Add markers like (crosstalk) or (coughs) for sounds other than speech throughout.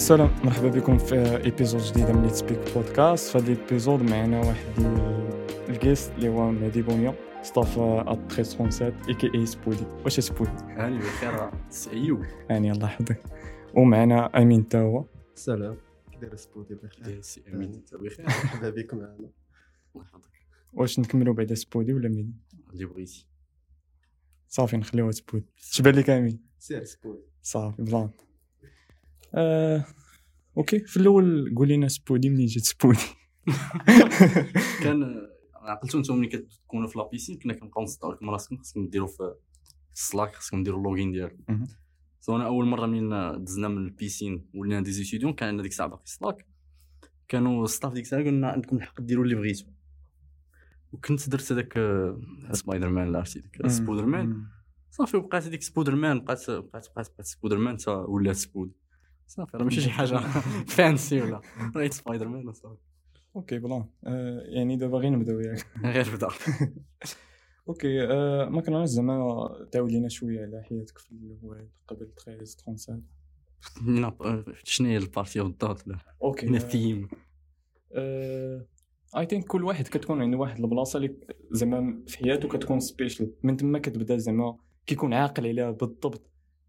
السلام مرحبا بكم في episode جديدة من Speak بودكاست في هذا ال episode معنا واحد ال guest اللي هو مهدي بونيا staff at 1337 a.k.a. Spoody واش Spoody هاني بخير سي يعني الله يحفظك. ومعنا أمين تا هو. سلام. كي داير Spoody بخير سي أمين. انت بخير. مرحبا بك معنا. الله يحفظك. واش نكملوا بعدا Spoody ولا مين؟ اللي بغيتي. صافي نخليوها Spoody تبان لك أمين. سير Spoody صافي بلان. آه، okay. في الأول قول لنا Spoody منين جات Spoody؟ (laughs) كان عقلتو نتوما ملي كتكونوا في la piscine كنا كنبقاو نصدقوا لكم راسكم خصكم ديروا في ال Slack خصكم ديروا ال login ديالكم. so أنا أول مرة منين دزنا من ال piscine ولينا des étudiants كان عندنا ديك الساعة باقي Slack كانوا ال staff ديك الساعة قلنا عندكم الحق ديروا اللي بغيتو. وكنت درت هذاك آه، سبايدر مان عرفتي ديك سبودر مان صافي وبقات هذيك سبودر مان بقات بقات بقات بقات سبودر مان تا ولات سبود. صافي راه ماشي شي حاجة. فانسي (laughs) ولا؟ رايت سبايدر مان وصافي أوكي بلان آه، يعني دابا غير نبداو ياك (laughs) (laughs) غير بدا. أوكي آه، ما كنعرفش زعما تعاود لينا شوية على حياتك في الواد قبل 13 37 لا، شنو هي البارتي بالضبط ولا أوكي من الثيم. I think كل واحد كتكون عنده واحد البلاصة اللي زعما في حياته كتكون special من تما كتبدا زعما كيكون عاقل عليها بالضبط.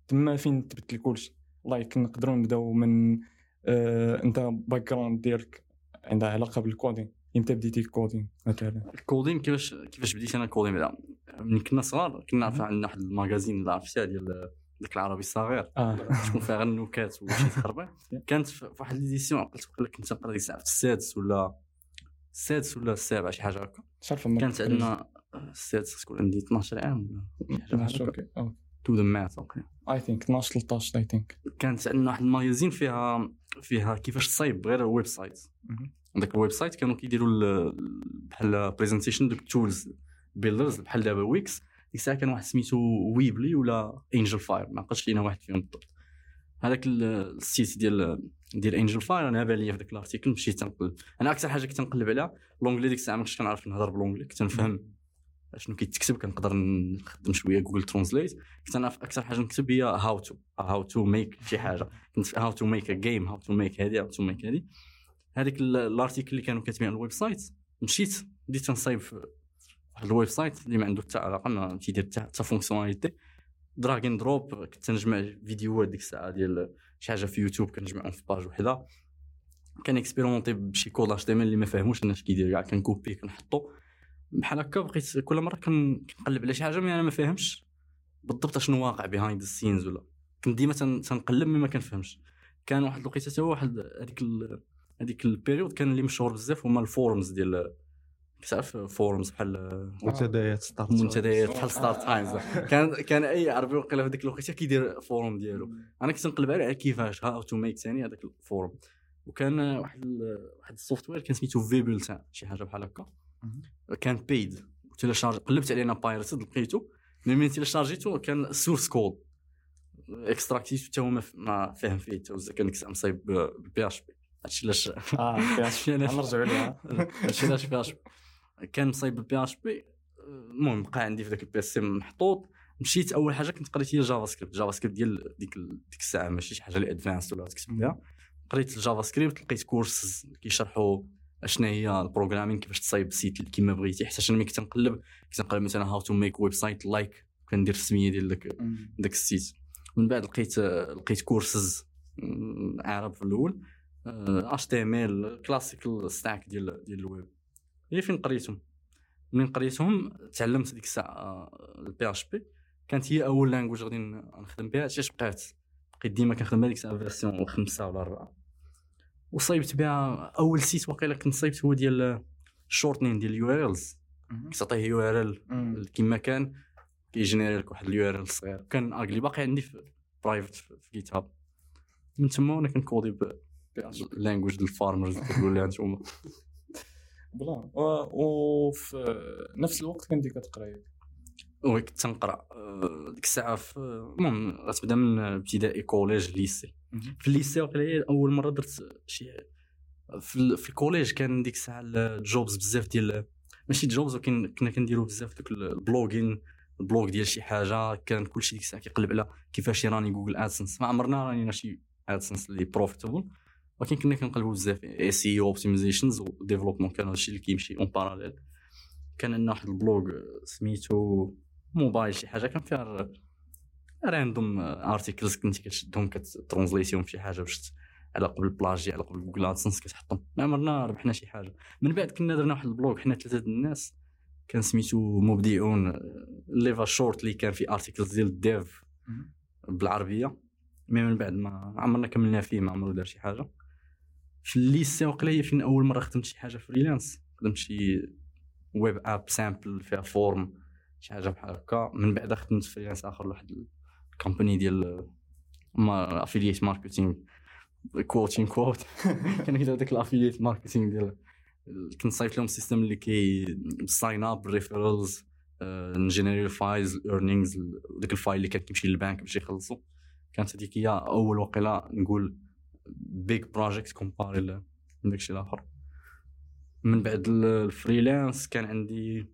تما فين تبدل كلشي. Like نقدروا نبداو من آه انت background ديالك عندها علاقة بال coding إمتى بديتي coding مثلا. ال coding كيفاش كيفاش بديت أنا ال coding بعدا ملي كنا صغار كنا عندنا واحد ال magazine اللي عرفتها ديال داك العربي الصغير. (laughs) تكون فيها غير النكات وشي تخربيق (laughs) كانت في واحد l'édition عقلت وقيلا كنت نقرا ديك الساعة في السادس ولا السادس ولا السابع شي حاجة هكا. كانت عندنا السادس تكون عندي 12 عام ولا شي حاجة Okay. تو ذا مات I think 12 13 I think كانت عندنا واحد ال magazine فيها فيها كيفاش تصايب غير website داك ال website كانوا كيديروا ال- بحال presentation دوك ال tools builders بحال دابا Wix ديك الساعة كان واحد سميتو Weebly ولا Angelfire ما عقلتش لينا واحد فيهم بالضبط. هذاك ال- ال site ديال ديال Angelfire أنا بان ليا في ذاك ال article مشيت تنقلب أنا أكثر حاجة كنت نقلب عليها l'anglais ديك الساعة ما كنتش كنعرف نهضر ب l'anglais كنت نفهم. شنو كيتكتب كنقدر نخدم شوية Google Translate كنت أنا أكثر حاجة نكتب هي how to how to make شي حاجة. كنت how to make a game how to make هذه how to make هذه. هذيك ال- ال article اللي كانوا كاتبين على ال website مشيت بديت نصايب في واحد ال website اللي ما عنده حتى علاقة ما تيدير حتى fonctionnalité drag and drop كنت نجمع فيديوهات ديك الساعة ديال شي حاجة في يوتيوب كنجمعهم في page وحدة. كان expérimenté بشي code HTM اللي ما فاهموش أنا اش كيدير كاع كنكوبي كنحطو. بحال هكا بقيت كل مرة كن- كنقلب على شي حاجة mais أنا ما فاهمش بالضبط شنو واقع behind the scenes ولا. كنت ديما تن- تنقلب mais ما كنفهمش. كان واحد الوقيتة حتى هو واحد هذيك هذيك ال période كان اللي مشهور بزاف هما ال forums ديال كتعرف forums بحال منتديات ستار منتديات بحال ستار تايمز كان كان أي عربي وقيلا في ديك الوقيتة كيدير forum ديالو. أنا كنت نقلب عليه على كيفاش how to make ثاني هذاك ال forum وكان واحد واحد ال software كان سميتو vBulletin شي حاجة بحال هكا. كان بيد téléchargé قلبت عليه أنا pirated لقيته mais ملي téléchargيتو كان source code extractيتو حتى هو ما فاهم فيه حتى هو كان مصايب بال PHP. هادشي علاش آه نرجعوا ليها هادشي علاش PHP. (laughs) كان مصايب بال PHP. المهم بقى عندي في ذاك ال PC محطوط. مشيت أول حاجة كنت قريت هي JavaScript JavaScript ديال ديك ديك الساعة ماشي شي حاجة اللي advanced ولا تكتب بها قريت ال JavaScript لقيت course كيشرحوا اشنا هي ال programming كيفاش تصايب site اللي كيما بغيتي حتى أنا ملي كنت نقلب كنت نقلب مثلا how to make website like كندير السمية ديال داك داك ال site. من بعد لقيت لقيت كورسز عرب في الأول HTML classical stack ديال ديال الويب. هي فين قريتهم؟ منين قريتهم تعلمت ديك الساعة ال PHP كانت هي أول language غادي نخدم بها علاش بقيت بقيت ديما كنخدم بها ديك الساعة version خمسة ولا اربعه وصايبت بها أول site واقيلا كنت صايبت هو ديال ال shortening ديال ال URLs. كتعطيه URL كيما كان كي génère لك واحد ال URL صغير كان ugly باقي عندي في private في GitHub من تما وأنا كن codي بال language ديال ال farmers كتقول لها نتوما. (laughs) بلا. وفي نفس الوقت كنتي كتقرا Oui كنت تنقرا. آه، ديك الساعة في المهم غتبدا من ابتدائي collège lycée في ال lycée واقيلا هي أول مرة درت شي في, في ال collège كان ديك الساعة ال jobs بزاف ديال ماشي jobs ولكن كنا كنديروا بزاف دوك ال blogging. ال blog ديال شي حاجة كان كلشي ديك الساعة كيقلب على كيفاش يراني Google AdSense ما عمرنا رانينا شي AdSense اللي profitable ولكن كنا كنقلبوا بزاف. SEO optimizations و développement كان هادشي اللي كيمشي en parallèle كان عندنا واحد ال blog سميتو موبايل شي حاجة. كان فيها random articles كنتي كتشدهم كت translateيهم في شي حاجة باش على قبل بلاجي على قبل Google AdSense كتحطهم. ما عمرنا ربحنا شي حاجة. من بعد كنا درنا واحد ال blog حنا ثلاثة الناس كان سميتو مبدعون ليفا شورت اللي كان في articles ديال ال dev بالعربية. Mais من بعد ما عمرنا كملنا فيه ما عمرو دار شي حاجة. في ال lycée وقيلا هي فين أول مرة خدمت شي حاجة freelance خدمت شي web app simple فيها form شي حاجة بحال هكا. من بعد خدمت freelance آخر لواحد ال company ديال ما affiliate marketing quote unquote كان كيدير داك ال affiliate marketing ديال كنت صايفط لهم system اللي كي sign up referrals ن génère ال files earnings داك ال file اللي كان كيمشي للبنك باش يخلصوا كانت هذيك هي أول وقيلة نقول big project comparé لداكشي الآخر. من بعد ال freelance كان عندي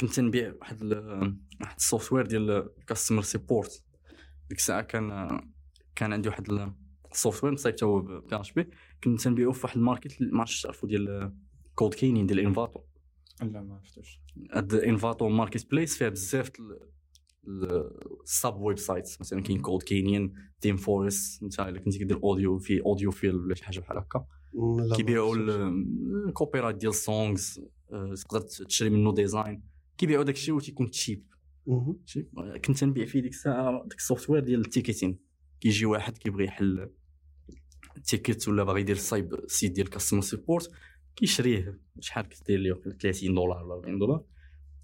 كنت نبيع واحد واحد ال software ديال customer support ديك الساعة كان كان عندي واحد ال software مصايب هو PHP كنت نبيعو في واحد الماركت ما عرفتش تعرفوا ديال كود كينين ديال Envato لا ما عرفتوش. هاد انفاتو market بليس فيها بزاف ال sub websites مثلا كاين CodeCanyon تيم فورست انت الا كنتي كدير audio في audio file ولا شي حاجة بحال هكا. كيبيعوا ال copyright ديال songs تقدر تشري منه design كيبيعوا داك الشيء وتيكون cheap. كنت نبيع فيه ديك الساعة ديك software ديال ticketing. كيجي واحد كيبغي يحل ticket ولا باغي يدير صايب سيت ديال customer support كيشريه شحال كدير ليه؟ 30 دولار ولا 40 دولار.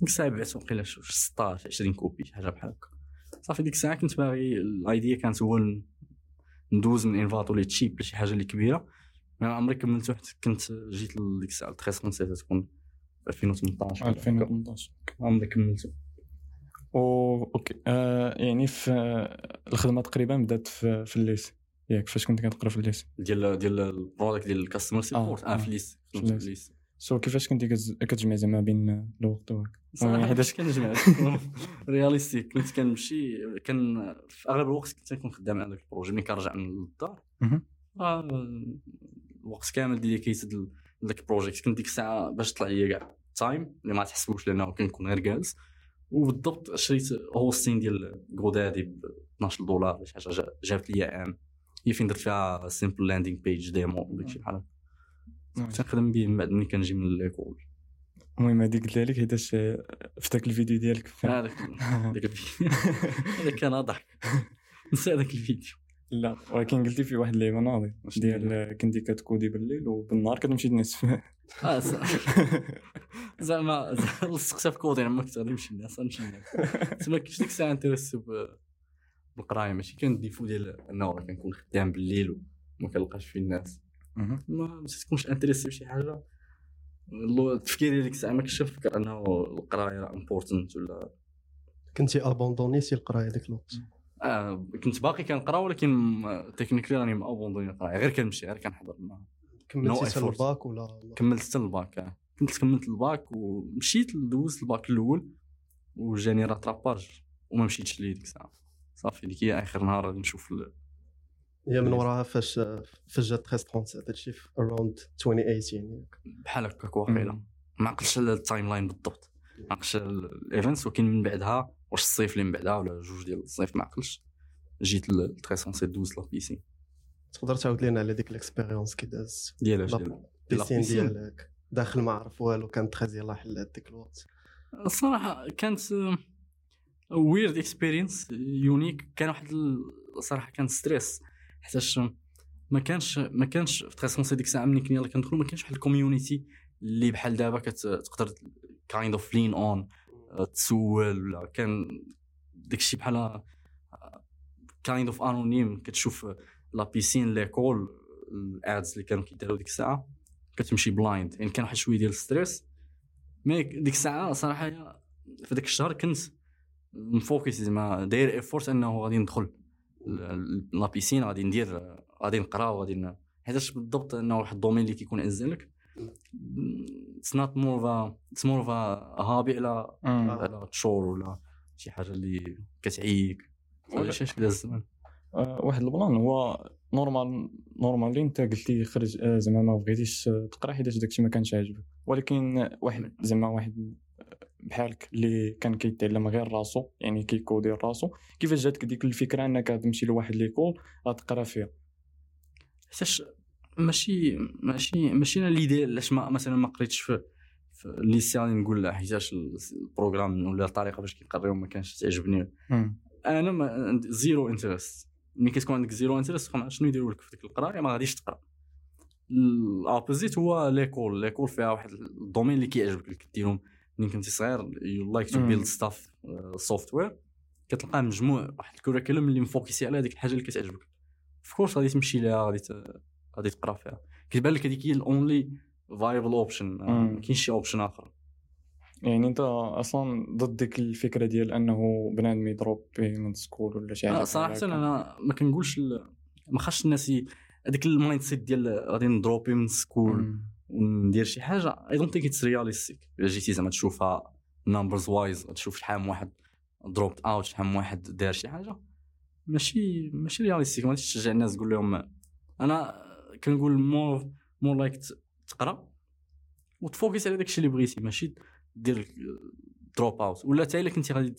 ديك الساعة بعت وقيلا 16 20 copie شي حاجة بحال هكا. صافي ديك الساعة كنت باغي ال idea كانت هو ندوز من envato لي cheap لشي حاجة اللي كبيرة. ما عمري كملت واحد كنت جيت لديك الساعة 13 تكون 2018 2018 عمري كملتو أو أوكي. آه يعني في الخدمة تقريبا بدأت في, في ال lycée ياك فاش كنت كتقرا في ال lycée ديال ديال ال product ديال ال customer support. آه في الليس في الليس سو كيفاش كنتي كتجمع زعما بين الوقت وهاك صراحة حيتاش كنجمع. (laughs) Réalistiquement كنت كنمشي كان في أغلب الوقت كنت كنكون خدام على ذاك ال projet. ملي كنرجع من الدار الوقت كامل dedicated لذاك ال project كنت ديك الساعة باش طلع لي كاع time اللي ما تحسبوش لأنه كنكون غير جالس. وبالضبط شريت hosting ديال GoDaddy ب 12 دولار ولا شي حاجة جابت لي عام. هي فين درت فيها simple landing page demo داكشي بحال هكا. كنت نخدم به من بعد ملي كنجي من l'école المهم هذيك قلت لك حيتاش في ذاك الفيديو ديالك. هذاك هذاك الفيديو. (laughs) هذاك كان ضحك نسى هذاك الفيديو. لا ولكن قلتي في واحد اللعيبه ناضي ديال كنتي كت coder بالليل وبالنهار كتمشي تنس. (laughs) آه (laughs) زعما لصقتها في coding ما كتعلمش الناس نمشي الناس تما (laughs) كنتش ديك الساعة intéressé بالقراية؟ ماشي كان le défaut ديال إنه كنكون خدام بالليل وما كنلقاش فيه الناس. ما تكونش intéressé بشي حاجة. التفكير ديك الساعة ما كنتش نفكر إنه القراية important ولا كنتي abandonné يتي القراية ديك الوقت. آه كنت باقي كنقرا ولكن technically راني abandonné القرايه غير كنمشي غير كنحضر ما كملتي حتى الباك ولا كملت حتى الباك آه. كنت كملت الباك ومشيت دوزت الباك الأول وجاني rattrapage وما مشيتش ليه ديك الساعة. صافي ديك هي آخر نهار نشوف هي من وراها فاش فاش جات 1337 هادشي في around 2018 ياك بحال هكاك واقيلا. ما عقلتش التايم لاين بالضبط. ما عقلتش الايفنتس ولكن من بعدها واش الصيف اللي من بعدها ولا جوج ديال الصيف ما عقلتش جيت ل 1312 لا بيسين. تقدر تعاود لينا على ديك الاكسبيريونس كي داز؟ ديال اش البيسين ديالك داخل ما عرف والو كانت تري يلاه حلات ديك الوقت. الصراحة كانت ويرد اكسبيرينس يونيك كان واحد الصراحة كان ستريس حيتاش ما كانش ما كانش في تريسونسي ديك الساعة ملي كنا يلاه ما كانش واحد الكوميونيتي اللي بحال دابا كتقدر kind of لين اون تسول ولا كان داكشي بحال kind of anonyme كتشوف la piscine l'école ال ads اللي كانوا كيديروا ديك الساعة كتمشي blind يعني كان واحد شوية ديال stress mais ديك الساعة صراحة في ذاك الشهر كنت م focus زعما داير effort أنه غادي ندخل la piscine غادي ندير غادي نقرا وغادي حيتاش بالضبط أنه واحد الدومين اللي كيكون عزل لك اتس نوت مور اتس مور هابي على على تشور ولا شي حاجة اللي شي داز الزمان آه، واحد البلان هو نورمال نورمالي انت قلتي خرج آه، زعما ما بغيتيش تقرا حيت داكشي ما كانش عاجبك. ولكن واحد زعما واحد بحالك اللي كان كيتعلم غير راسو يعني كيكودي راسو كيفاش جاتك ديك الفكرة انك تمشي لواحد l'école غتقرا فيها؟ حيتاش ماشي ماشي ماشي أنا l'idée علاش ما مثلا ما قريتش في في ال lycée أنا نقول لا حيتاش le programme ولا الطريقة باش كيقريو ما كانش تعجبني. أنا ما zero interest. ملي كتكون عندك zero interest شنو يديروا لك في ديك القرايه ما غاديش تقرأ. ال opposite هو l'école l'école فيها واحد le domaine اللي كيعجبك اللي كديرهم ملي كنتي صغير you like to build stuff software كتلقى مجموع واحد ال curriculum اللي م focus ي على هذيك الحاجة اللي كتعجبك. في course غادي تمشي ليها غادي غادي تقرا فيها. كتبان لك هذيك هي ال only viable option ما كاينش شي option آخر. يعني انت أصلا ضد ديك الفكرة ديال أنه بنادم يضرب من school ولا شي حاجة صراحة أنا ما كنقولش ما خاصش الناس هذيك ال mindset ديال غادي ن drop ي من school وندير شي حاجة I don't think it's realistic إلا جيتي زعما تشوفها numbers wise تشوف شحال من واحد dropped out شحال من واحد دار شي حاجة. ماشي ماشي realistic ما تشجع الناس تقول لهم أنا كنقول more more like تقرا وت focus على داكشي اللي بغيتي ماشي دير drop out ولا حتى إلا كنتي غادي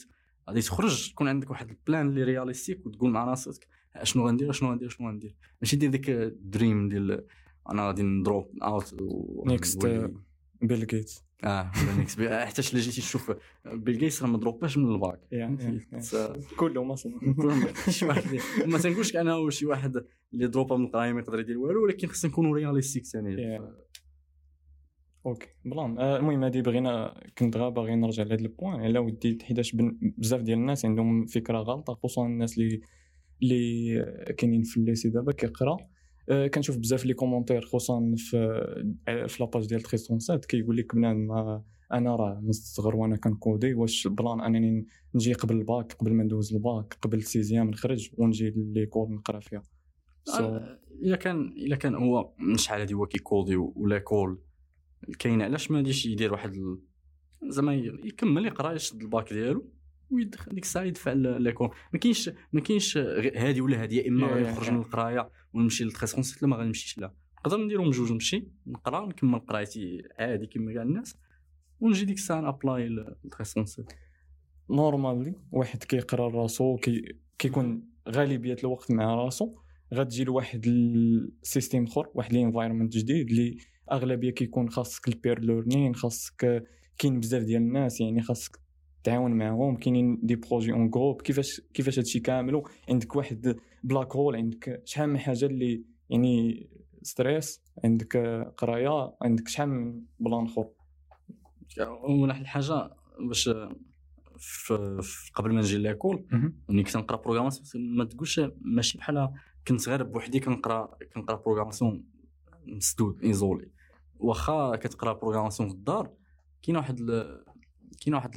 غادي تخرج تكون عندك واحد ال plan اللي realistic وتقول مع راسك شنو غندير شنو غندير شنو غندير؟ ماشي دير ديك dream ديال أنا غادي ن drop out next بيل جيتس. آه next حتى الا جيتي تشوف بيل جيتس راه ما drop اش من الباك. كلهم أصلا. (laughs) ما تنقولش أنا شي واحد اللي drop ا من القرايه ما يقدر يدير والو ولكن خصنا نكونوا realistic ثاني أوكي plan. آه، المهم هادي بغينا كنت غا باغي نرجع لهاد le point على ودي حيتاش بزاف ديال الناس عندهم فكرة غلطة خصوصا الناس اللي اللي كاينين في ال lycée دابا كيقرأ. آه، كنشوف بزاف les commentaires خصوصا في آه، في la page ديال 1307 كيقول لك بنادم أنا راه مستغر وأنا كنكودي واش ال plan أنني نجي قبل الباك قبل ما ندوز الباك قبل ال sixième نخرج ونجي l'école نقرا فيها. إلا كان إلا كان هو من شحال هادي هو كيكودي ولا كول كاين علاش ما غاديش يدير واحد زعما يكمل يقرا يشد الباك ديالو ويدخل ديك الساعة يدفع l'école ما كاينش ما كاينش هادي ولا هادي يا إما غنخرج من القراية. ونمشي ل 1337 لا ما غنمشيش لا. نقدر نديرهم بجوج نمشي نقرا نكمل قرايتي عادي كما كاع الناس ونجي ديك الساعة نابلاي للتريسونس نورمالي واحد كيقرا راسو كي كيكون غالبية الوقت مع راسو غتجي لواحد ال système أخر واحد ال environment جديد اللي أغلبية كيكون خاصك ال peer learning خاصك كاين بزاف ديال الناس يعني خاصك تعاون معاهم كاينين des projets en groupe كيفاش كيفاش هادشي كامل عندك واحد black hole عندك شحال من حاجة اللي يعني stress عندك قراية عندك شحال من plan أخر. واحد الحاجة باش قبل ما نجي l'école ملي كنت نقرأ programmation ما تقولش ماشي بحال كنت غير بوحدي كنقرا كنقرأ programmation مسدود isolé واخا كتقرأ programmation في الدار كاين واحد كاين واحد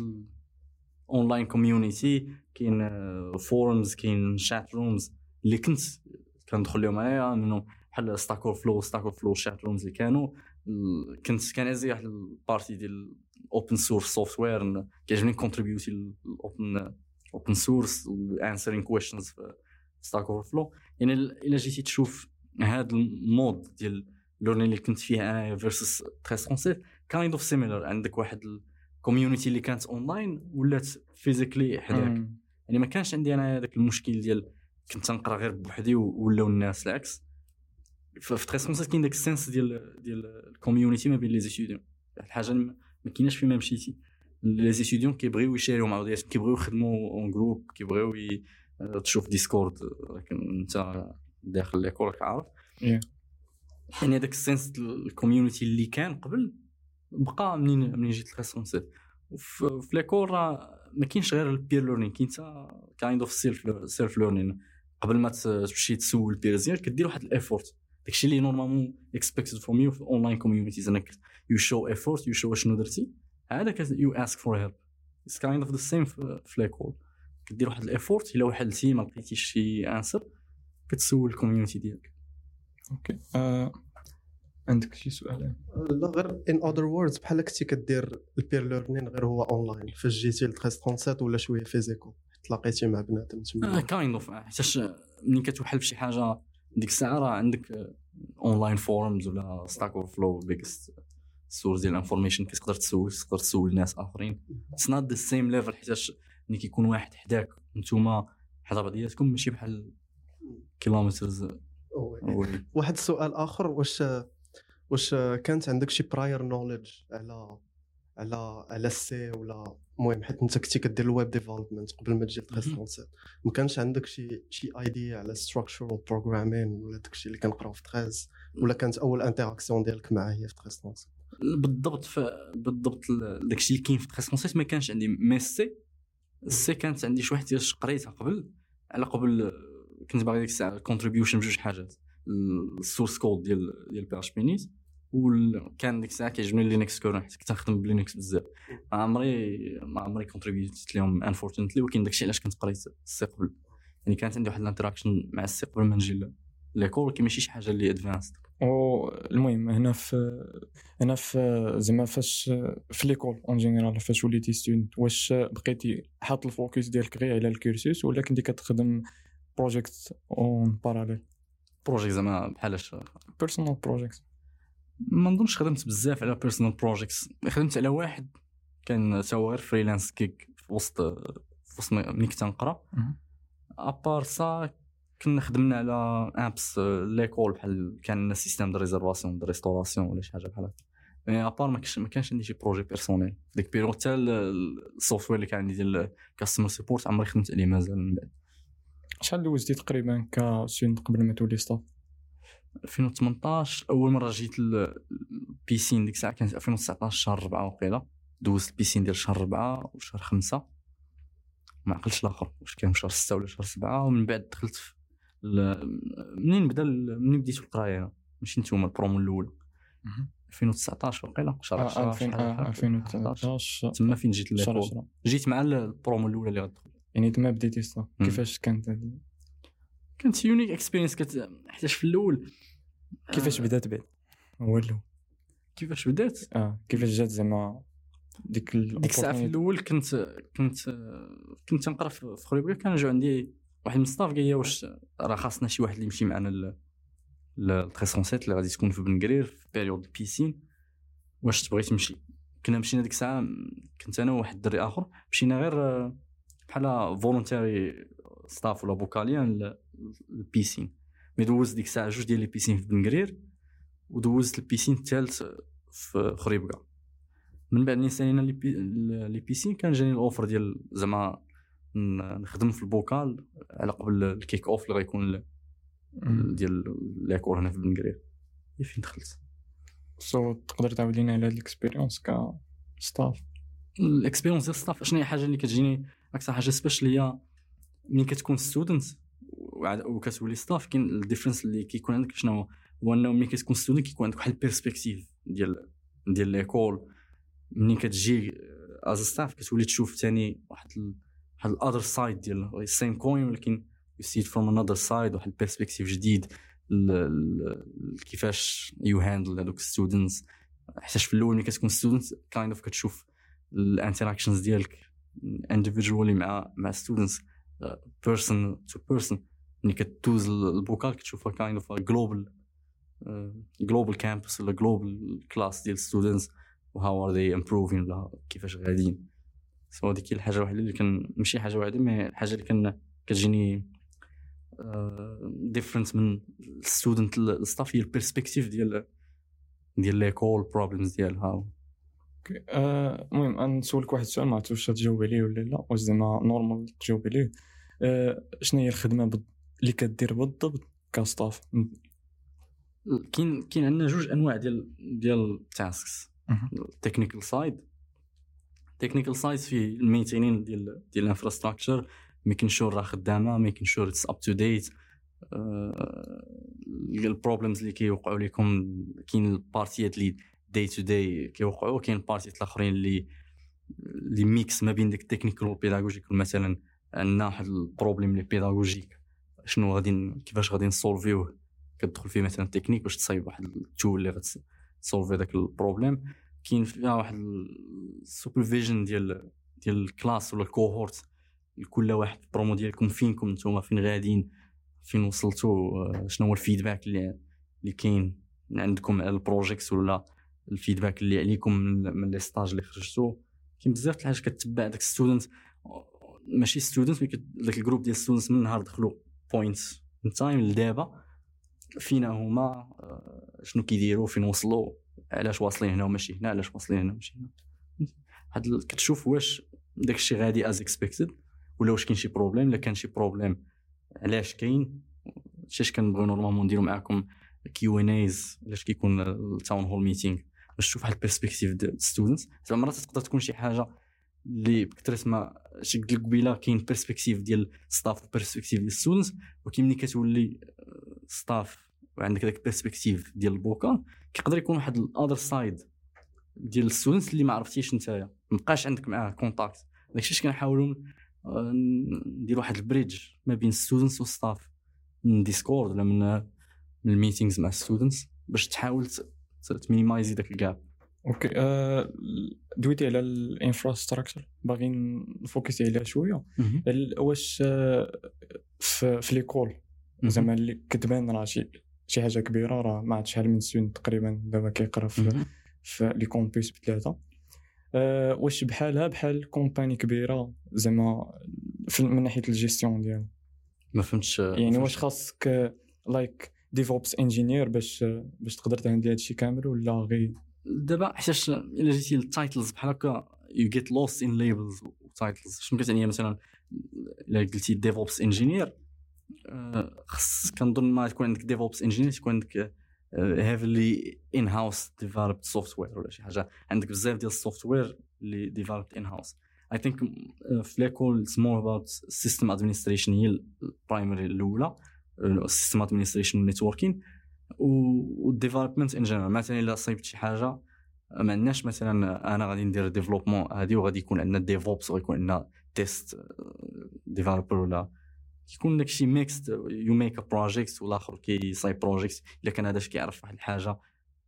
online community كاين forums كاين chat rooms اللي كنت كندخل لهم انايا منهم بحال Stack Overflow Stack Overflow chat rooms اللي كانوا كنت كان عزيز واحد ال partie ديال open source software كيعجبني contribute ال open open source answering questions في Stack Overflow يعني إلا جيتي تشوف هذا ال mode ديال learning اللي كنت فيه أنا versus 1337 kind of similar عندك واحد ال community اللي كانت اونلاين ولات physically حداك. يعني ما كانش عندي أنا هذاك المشكل ديال كنت نقرا غير بوحدي ولاو الناس العكس. في 1337 كاين داك ال sense ديال ديال ال community ما بين les étudiants الحاجة ما كايناش فيما مشيتي. les étudiants كيبغيو يشاريو مع بعضياتهم كيبغيو يخدموا en groupe كيبغيو تشوف Discord لكن أنت داخل l'école راك عارف. يعني هذاك ال sense ال community اللي كان قبل بقى منين منين جيت الريسبونسيف في ليكول راه ما كاينش غير ال peer learning كاين حتى kind of self self learning قبل ما تمشي تسول ال peers ديالك كدير واحد ال effort داكشي اللي normalement expected from you في online communities إنك you show effort you show شنو درتي؟ هذاك you ask for help it's kind of the same في l'école كدير واحد ال effort إلا واحد ال time ما لقيتيش شي answer كتسول ال community ديالك. OK. آه. عندك شي سؤال؟ لا غير in other words بحال كنتي كدير ال peer learning غير هو اونلاين فاش جيتي ل 1337 ولا شوية physique تلاقيتي مع بنادم تما. kind of حيتاش ملي كتوحل في شي حاجة ديك الساعة راه عندك online forums ولا Stack Overflow biggest source ديال ال information كتقدر تسول تقدر تسول ناس آخرين. it's not the same level حيتاش ملي كيكون واحد حداك نتوما حدا بعضياتكم ماشي بحال kilometers away. واحد السؤال آخر واش واش كانت عندك شي prior knowledge على على على ال C ولا المهم حيت انت كنتي كدير ال web development قبل ما تجي 1337 ما كانش عندك شي شي idea على structural programming ولا داكشي اللي كنقراو في 13 ولا كانت أول interaction ديالك معاه هي في 1337 بالضبط ف... بالضبط داكشي اللي كاين في 1337 ما كانش عندي mais C ال C كانت عندي شي واحد قريتها قبل على قبل كنت باغي ديك الساعة contribution بجوج حاجات. ال source code ديال ديال PHPUnit وكان ديك الساعة كيعجبني Linux kernel حيت كنت نخدم ب Linux بزاف. ما عمري ما عمري contribute لهم unfortunately ولكن داكشي علاش كنت قريت ال C قبل. يعني كانت عندي واحد ال interaction مع ال C قبل ما نجي l'école ولكن ماشي شي حاجة اللي advanced المهم هنا في هنا في زعما فاش في l'école en général فاش وليتي student واش بقيتي حاط ال focus ديالك غير على ال cursus ولا كنتي كتخدم project en parallèle project زعما بحالاش personal project ما نظنش خدمت بزاف على personal projects خدمت على واحد كان soit غير freelance gig في وسط في وسط ملي كنت نقرا. à part ça كنا خدمنا على apps ل l'école بحال كان système de réservation de restauration ولا شي حاجة بحال هكا. mais à part ما كانش ما كانش عندي شي projet personnel ديك بيرو حتى ال software اللي كان عندي ديال customer support عمري خدمت عليه مازال من بعد. شحال دوزتي تقريبا كسيون قبل ما تولي staff 2018 أول مرة جيت ال piscine ديك الساعة كانت 2019 شهر 4 وقيلة. دوزت ال piscine ديال شهر 4 وشهر 5 ما عقلتش الآخر واش كان شهر 6 ولا شهر 7 ومن بعد دخلت في منين بدا منين بديت القراية؟ ماشي نتوما البرومو الأول 2019 وقيلة شهر 2019 تما فين جيت جيت مع البرومو الأولى اللي غتدخل. يعني تما بديتي صح؟ كيفاش كانت كانت unique experience كت حيتاش في الأول. كيفاش بدات بعد؟ هو الأول. كيفاش بدات؟ آه كيفاش جات زعما ديك ديك الساعة في الأول كنت كنت كنت تنقرا في خريبكا كان جا عندي واحد من الستاف قال لي واش راه خاصنا شي واحد اللي يمشي معنا ل la 307 اللي غادي تكون في بن قرير في période ال piscine واش تبغي تمشي؟ كنا مشينا ديك الساعة كنت أنا وواحد الدري آخر مشينا غير بحال volontaire staff ولا bocalien ال piscine mais دوزت ديك الساعة جوج ديال les piscines في بن قرير ودوزت ال piscine الثالث في خريبكا من بعد ملي سالينا les piscines كان جاني ال offer ديال زعما نخدم في ال bocal على قبل ال kick-off اللي غيكون ديال les cours هنا في بن قرير هي فين دخلت so تقدر تعاود لينا على هاد ال expérience ك staff ال expérience ديال staff شنو هي الحاجة اللي كتجيني أكثر حاجة special هي ملي كتكون student وكتولي staff كاين ال difference اللي كيكون عندك شنو هو؟ إنه ملي كتكون student كيكون عندك واحد ال perspective ديال ديال l'école ملي كتجي as staff كتولي تشوف ثاني واحد ال... واحد ال other side ديال ال same coin ولكن you see from another side واحد ال perspective جديد. كيفاش you handle هذوك students حيتاش في الأول ملي كتكون student kind of كتشوف ال interactions ديالك individually مع مع students person to person ملي كتدوز ال bocal كتشوفها kind of global global campus ولا global class ديال students و how are they improving ولا كيفاش غاديين سو هذيك الحاجة الوحيدة اللي كان ماشي حاجة واحدة mais الحاجة اللي كان كتجيني different من ال student ال staff هي ال perspective ديال ديال l'école problems ديالها المهم أه نسولك واحد السؤال ما عرفتش واش تجاوب عليه ولا لا واش زعما normal تجاوب عليه أه شنو هي الخدمة. اللي كدير بالضبط ك staff كاين كاين عندنا جوج أنواع ديال ديال ال tasks ال technical side ال technical side في ال maintaining ديال ديال ال infrastructure making sure راه خدامة making sure it's up to date ال problems اللي كيوقعوا لكم كاين ال partيات اللي day to day كيوقعوا كاين ال partيات الآخرين اللي اللي mix ما بين داك ال technical وال pédagogique مثلا عندنا واحد ال problème اللي pédagogique شنو غادي كيفاش غادي ن solveيوه. كتدخل فيه مثلا تكنيك باش تصايب واحد ال tool اللي غت solveي داك ال problème. كاين فيها واحد ال supervision ديال ديال ال class ولا ال cohort لكل واحد البرومو ديالكم فينكم نتوما فين غاديين فين وصلتوا آه، شنو هو ال feedback اللي اللي كاين عندكم على ال project ولا ال feedback اللي عليكم من, les stages اللي خرجتوا كاين بزاف د الحاجات كتبع داك student ماشي student mais داك ال group ديال students من نهار دخلوا point من time لدابا فينا هما شنو كيديروا فين وصلوا علاش واصلين هنا وماشي هنا علاش واصلين هنا وماشي هنا هاد كتشوف واش داك الشيء غادي as expected ولا واش كاين شي بروبليم الا كان شي بروبليم علاش كاين شاش كنبغيو نورمالمون نديرو معاكم كيو ان ايز علاش كيكون التاون هول ميتينغ باش تشوف واحد البيرسبكتيف ديال ستودنتس زعما مرات تقدر تكون شي حاجة اللي بكثرت ما قلت لك قبيلة كاين بيرسبكتيف ديال ستاف وبيرسبكتيف ديال ستودنتس ولكن ملي كتولي ستاف وعندك داك البيرسبكتيف ديال البوكا كيقدر يكون واحد الاذر سايد ديال الستودنتس اللي ما عرفتيش نتايا. مابقاش عندك معاه كونتاكت داكشي اش كنحاولوا ندير واحد ال bridge ما بين students و staff من ديسكورد ولا من ال meetings مع students باش تحاول ت minimizeي داك ال gap okay دويتي على ال infrastructure باغي ن focusي عليها شوية واش في, في l'école زعما اللي كتبان راه شي شي حاجة كبيره راه ما عاد شحال من سنين تقريبا دابا كيقرا في, في les campus بثلاثه أه واش بحالها بحال company كبيره زعما من ناحيه الجيستيون ديالها ما فهمتش يعني واش خاصك like DevOps engineer باش باش تقدر ت handleي هادشي كامل ولا غير دابا حيتاش الا جيتي لل titles بحال هكا you get lost in labels و titles شنو كتعني مثلا؟ الا قلتي DevOps engineer خص كنظن ما تكون عندك DevOps engineer تكون عندك heavily in-house developed software ولا شي حاجة. عندك بزاف ديال ال software اللي developed in-house I think في l'école more about system administration هي ال primary الأولى system administration و networking وال development in general مثلا إلا صيبت شي حاجة ما عندناش مثلا أنا غادي ندير développement هادي وغادي يكون عندنا DevOps وغيكون عندنا test developer ولا كيكون داكشي mixed you make project والاخر كيصايب project إلا كان هذا كيعرف واحد الحاجة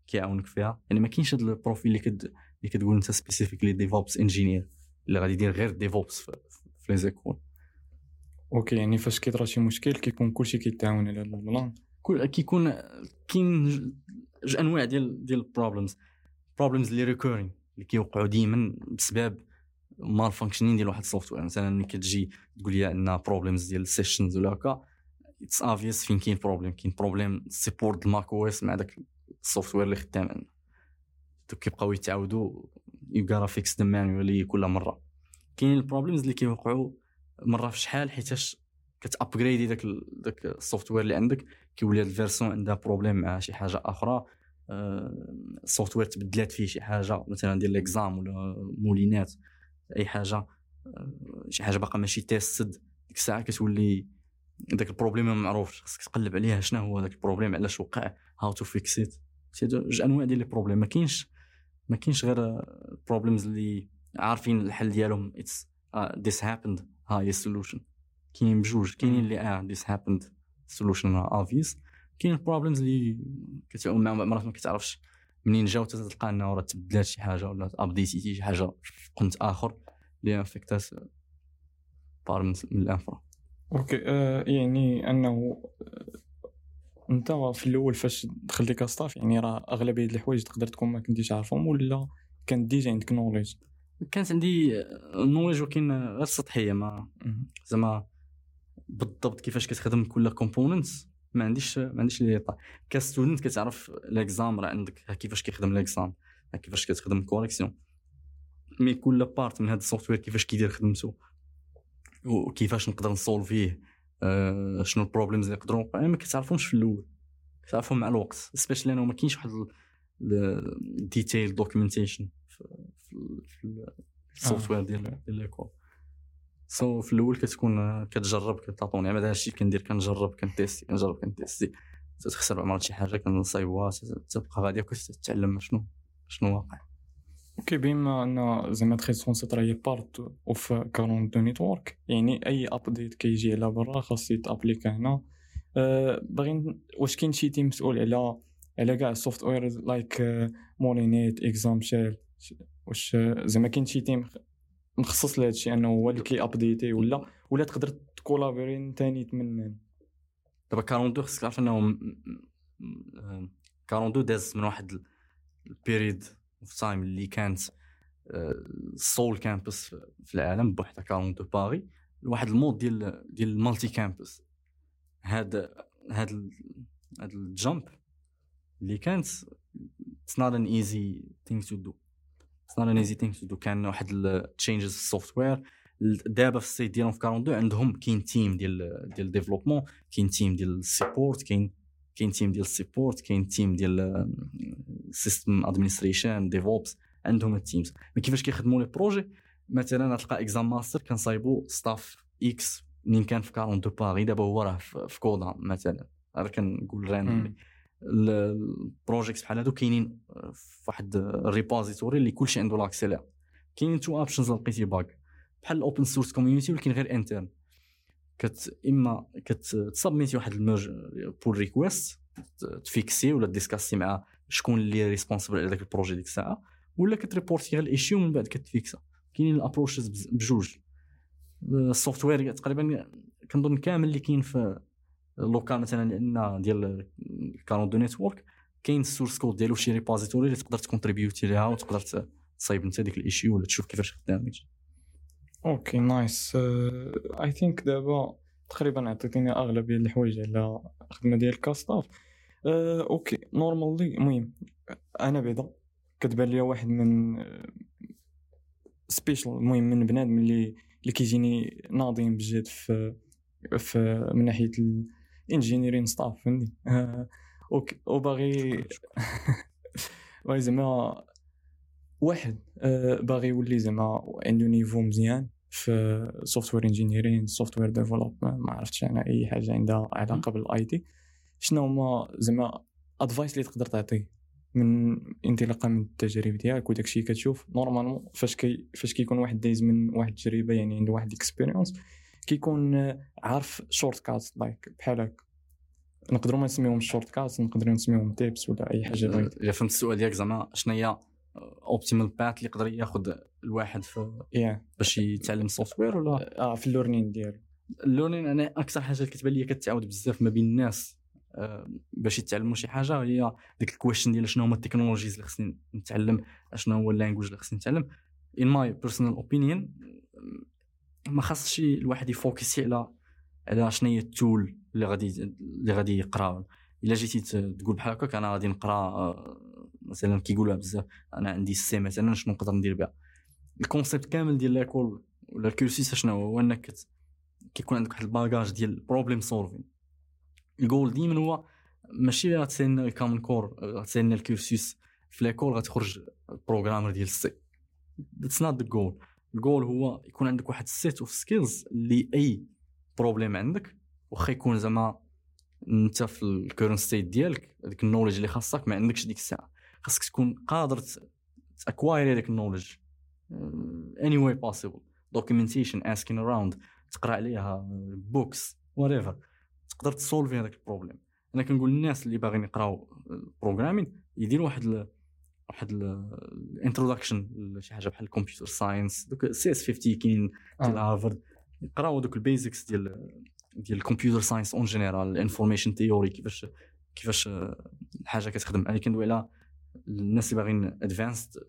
كيعاونك فيها. يعني ما كاينش هذا ال profil اللي كد اللي كتقول أنت specifically DevOps engineer اللي غادي يدير غير DevOps في, في les écoles. okay يعني فاش كيطرا شي مشكل كيكون كلشي كيتعاون على ال plan كل كيكون كاين جوج أنواع ديال ديال ال problems problems اللي recurring اللي كيوقعوا ديما بسبب malfunctioning ديال واحد ال software مثلا ملي كتجي تقول لي عندنا problems ديال ال sessions ولا هكا it's obvious فين كاين problem كاين problem support ال macOS مع داك ال software اللي خدام عندنا. كيبقاو يتعاودوا you gotta fix them manually كل مرة. كاين ال problems اللي كيوقعوا مرة في شحال حيتاش كت upgrade ي داك داك ال software اللي عندك كيولي هاد ال version عندها problem مع شي حاجة أخرى. آه، وير تبدلات فيه شي حاجة مثلا ديال l'exam ولا Moulinette أي حاجة. آه، شي حاجة باقا ماشي tested ديك الساعة كتولي داك ال problem ما معروفش. خاصك تقلب عليها شنو هو داك ال problem علاش وقع how to fix it جوج أنواع ديال ال problem ما كاينش ما كاينش غير problems اللي عارفين الحل ديالهم. if this happened ها هي ال solution. كاينين بجوج كاينين اللي آه this happened solution obvious كاين ال problems اللي كتعوم معهم مرات ما كتعرفش منين جاو تلقى انه راه تبدلات شي حاجة ولا update تي شي حاجة في قنت اخر اللي affect ات part من ال infra okay آه يعني انه انت في الأول فاش دخلتي ك staff يعني راه اغلبيه الحوايج تقدر تكون ما كنتيش عارفهم ولا كان déjà عندك knowledge كانت عندي knowledge ولكن غير سطحيه ما زعما بالضبط كيفاش كتخدم كل component ما عنديش ما عنديش لي ك student كتعرف l'exam راه عندك كيفاش كيخدم l'exam كيفاش كتخدم correction mais كل part من هذا ال software كيفاش كيدير خدمته وكيفاش نقدر ن solve يه آه شنو ال problems اللي يقدروا يوقعوا ما كتعرفهمش في الأول. كتعرفهم مع الوقت especially لأنه ما كاينش واحد detailed documentation في ال software ديال ديال l'école so في الأول كتكون كتجرب كتعطوني. هذا الشيء كندير كنجرب كن test ي كنجرب كن test ي. تخسر مرات شي حاجة كنصايبوها تبقى غادي كتعلم شنو شنو واقع. okay بما أن زعما treize trente-sept راهي part of quarante-deux network يعني أي update كيجي على برا خاص يت appliqu ا هنا. أه باغي واش كاين شي team مسؤول على على كاع ال software like Moulinette exam shell واش زعما كاين شي team مخصص لهذا الشيء أنه هو اللي كي update ي ولا ولا تقدر ت collaborer ثاني من دابا 42 خصك تعرف أنه 42 داز من واحد ال period of time اللي كانت seul campus في العالم بوحدها 42 باغي لواحد ال mode ديال ديال ال multi campus هاد هاد هاد ال jump اللي كانت it's not an easy thing to do it's not an easy thing to do كان واحد ال changes في ال software دابا في ال site ديالهم في 42 عندهم كاين team ديال ديال développement كاين team ديال ال support كاين كاين team ديال ال support كاين team ديال system administration DevOps عندهم ال teams mais كيفاش كيخدموا les projets مثلا تلقى exam master كنصايبو staff X منين كان في 42 باغي دابا هو راه في كودا مثلا. راه كنقول randomly ال project بحال هادو كاينين في واحد ال repository اللي كلشي عنده l'accès ليها كاينين two options لقيتي bug بحال ال open source community ولكن غير interne كت إما كت submit ي واحد ال merge pull request ت fix ي ولا discuss ي مع شكون اللي responsible على ذاك ال projet ديك الساعة ولا كت report ي غير ال issue ومن بعد كت fix ا كاينين ال approaches بجوج. ال software تقريبا كنظن كامل اللي كاين في local مثلا عندنا ديال the network كاين ال source code ديالو شي repository اللي تقدر ت contribute ي ليها وتقدر تصايب انت ديك ال issue ولا تشوف كيفاش خدامك okay nice I think دابا تقريبا عطيتيني أغلبية الحوايج على الخدمة ديال ك staff. okay normally المهم أنا بعدا كتبان لي واحد من special المهم من بنادم اللي اللي كيجيني ناضين بجد في في من ناحية ال engineering stuff فهمتني؟ (laughs) okay وباغي باغي (laughs) زعما واحد باغي يولي زعما عنده niveau مزيان في software engineering software development ما عرفتش أنا أي حاجة عندها علاقة بال IT شنو هما زعما advice اللي تقدر تعطيه من انطلاقا من التجارب ديالك وداك الشيء كتشوف normalement فاش كي فاش كيكون واحد دايز من واحد التجربة يعني عنده واحد expérience كيكون عارف shortcut like بحال هكا. نقدروا ما نسميهم shortcut نقدروا نسميهم tips ولا أي حاجة بغيت. الا فهمت السؤال ديالك زعما شنو هي optimal path اللي يقدر ياخذ الواحد في yeah. باش يتعلم software ولا؟ آه في ال learning ديالو. ال learning أنا أكثر حاجة اللي كتبان لي كتعاود بزاف ما بين الناس آه، باش يتعلموا شي حاجة هي ديك ال question ديال شنو هما ال technologies اللي خصني نتعلم شنو هو ال language اللي خصني نتعلم. in my personal opinion ما خاصش الواحد ي focus ي على على شنو هي ال tool اللي غادي اللي غادي يقرا إلا جيتي تقول بحال هكاك أنا غادي نقرا آه، مثلا كيقولوها بزاف أنا عندي C مثلا شنو نقدر ندير بها. ال concept كامل ديال l'école ولا ال cursus شنو هو؟ إنك كيكون عندك واحد ال bagage ديال problem solving ال goal ديما هو ماشي غتسالنا ال common core غتسالنا ال cursus في l'école غتخرج programmer ديال ال C. That's not the goal ال goal هو يكون عندك واحد ال set of skills اللي أي problem عندك واخا يكون زعما أنت في ال current state ديالك هذيك ال knowledge اللي خاصك ما عندكش ديك الساعة. خاصك تكون قادر ت acquire ي هذاك ال knowledge any way possible documentation asking around تقرأ عليها books whatever تقدر ت solve ي هذاك ال problem أنا كنقول للناس اللي باغيين يقراو programming يديروا واحد واحد ال introduction لشي حاجة بحال ال computer science دوك CS 50 كاين ديال هارفارد يقراو دوك ال basics ديال ديال ال computer science en général ال information theory كيفاش كيفاش الحاجة كتخدم. أنا كندوي على الناس اللي باغيين advanced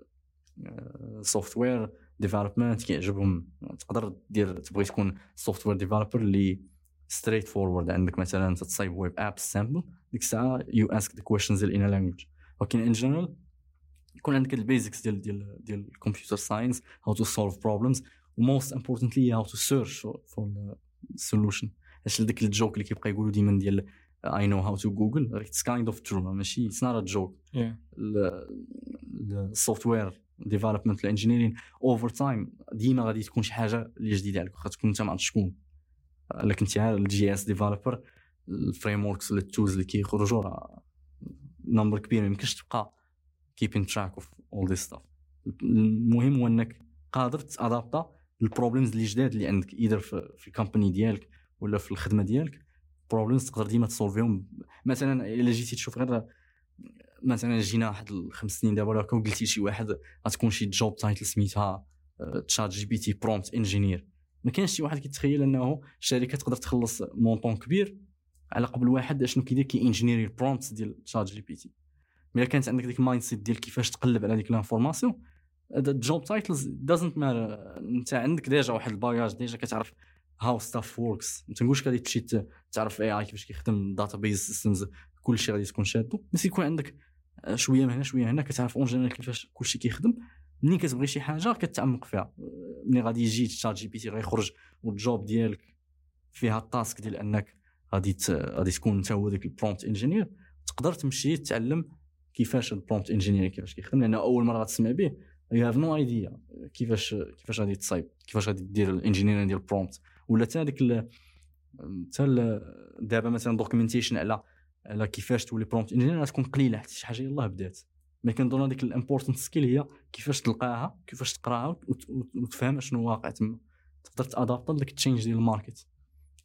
software development كيعجبهم. تقدر دير تبغي تكون software developer اللي straightforward عندك مثلا تصايب web app simple ديك الساعة you ask the questions in language ولكن in general يكون عندك ال basics ديال ديال ديال ال computer science how to solve problems و most importantly how to search for solution اش ديك ال joke اللي كيبقى يقولوا ديما ديال I know how to Google it's kind of true ماشي it's not a joke ال software development ال engineering over time ديما غادي تكون شي حاجة اللي جديدة عليك واخا تكون انت ما عرفتش شكون. لكن انت ال JS developer ال frameworks ولا ال tools اللي كيخرجوا راه number كبير ما يمكنش تبقى keeping track of all this stuff المهم هو إنك قادر ت adapt ا ال problems اللي جداد اللي عندك اذا في ال company ديالك ولا في الخدمة ديالك. problems تقدر ديما ت solve يهم مثلا إلا جيتي تشوف غير مثلا جينا واحد الخمس سنين دابا ولا قلتي شي واحد غتكون شي job title سميتها ChatGPT prompt engineer ما كاينش شي واحد كيتخيل إنه الشركة تقدر تخلص montant كبير على قبل واحد شنو كيدير؟ كي engineer ي ال prompt ديال ChatGPT ملي كانت عندك ديك ال mindset ديال كيفاش تقلب على ديك l'information ال job titles doesn't matter انت عندك ديجا واحد ال bagage ديجا كتعرف how stuff works ما تنقولش غادي تمشي تعرف AI كيفاش كيخدم database systems كلشي غادي تكون shallow. بس يكون عندك شوية من هنا شوية هنا كتعرف en général كيفاش كلشي كيخدم. ملي كتبغي شي حاجة كتعمق فيها. ملي غادي يجي ChatGPT غيخرج وال job ديالك فيها ال task ديال أنك غادي غادي تكون أنت هو ديك ال prompt engineer تقدر تمشي تتعلم كيفاش ال prompt engineer كيفاش كيخدم لأن أول مرة غتسمع به you have no idea كيفاش كيفاش غادي تصايب كيفاش غادي دير ال engineer ديال ال prompt ولا حتى هذيك حتى دابا مثلا documentation على على كيفاش تولي prompt engineer تكون قليلة حتى شي حاجة يلاه بدات. mais كنظن هذيك ال important skill هي كيفاش تلقاها كيفاش تقراها وتفهم شنو واقع تما. تقدر ت adapt لك التشينج ديال الماركت.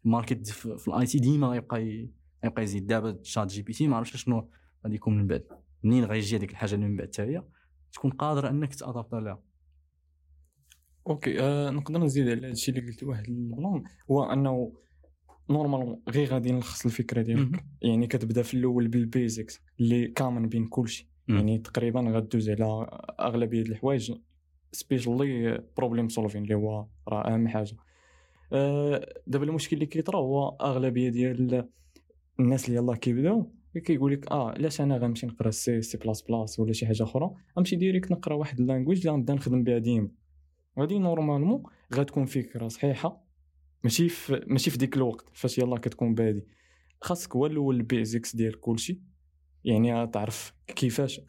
الماركت في الاي تي ديما يبقى يبقى يزيد. دابا شات جي بي تي ما عرفتش شنو غادي يكون من بعد. منين غيجي هذيك الحاجة اللي من بعد هي؟ تكون قادر إنك تادابط لها. Okay آه نقدر نزيد على هذا الشيء اللي قلت واحد ال plan هو أنه normal غير غادي نلخص الفكرة ديالك. يعني كتبدا في الأول بال basics اللي كامن بين كلشي يعني تقريبا غدوز على أغلبية الحوايج especially problem solving اللي هو راه أهم حاجة. آه دابا المشكل اللي كيطرا هو أغلبية ديال الناس اللي يلاه كيبداو كيقول لك آه علاش أنا غنمشي نقرأ سي سي بلاس بلاس ولا شي حاجة أخرى؟ غنمشي direct نقرأ واحد ال language اللي غنبدا نخدم بها ديما. غادي normalement غتكون فكرة صحيحة ماشي في ماشي في ديك الوقت فاش يلاه كتكون بادي. خاصك هو الأول ال basics ديال كلشي يعني تعرف كيفاش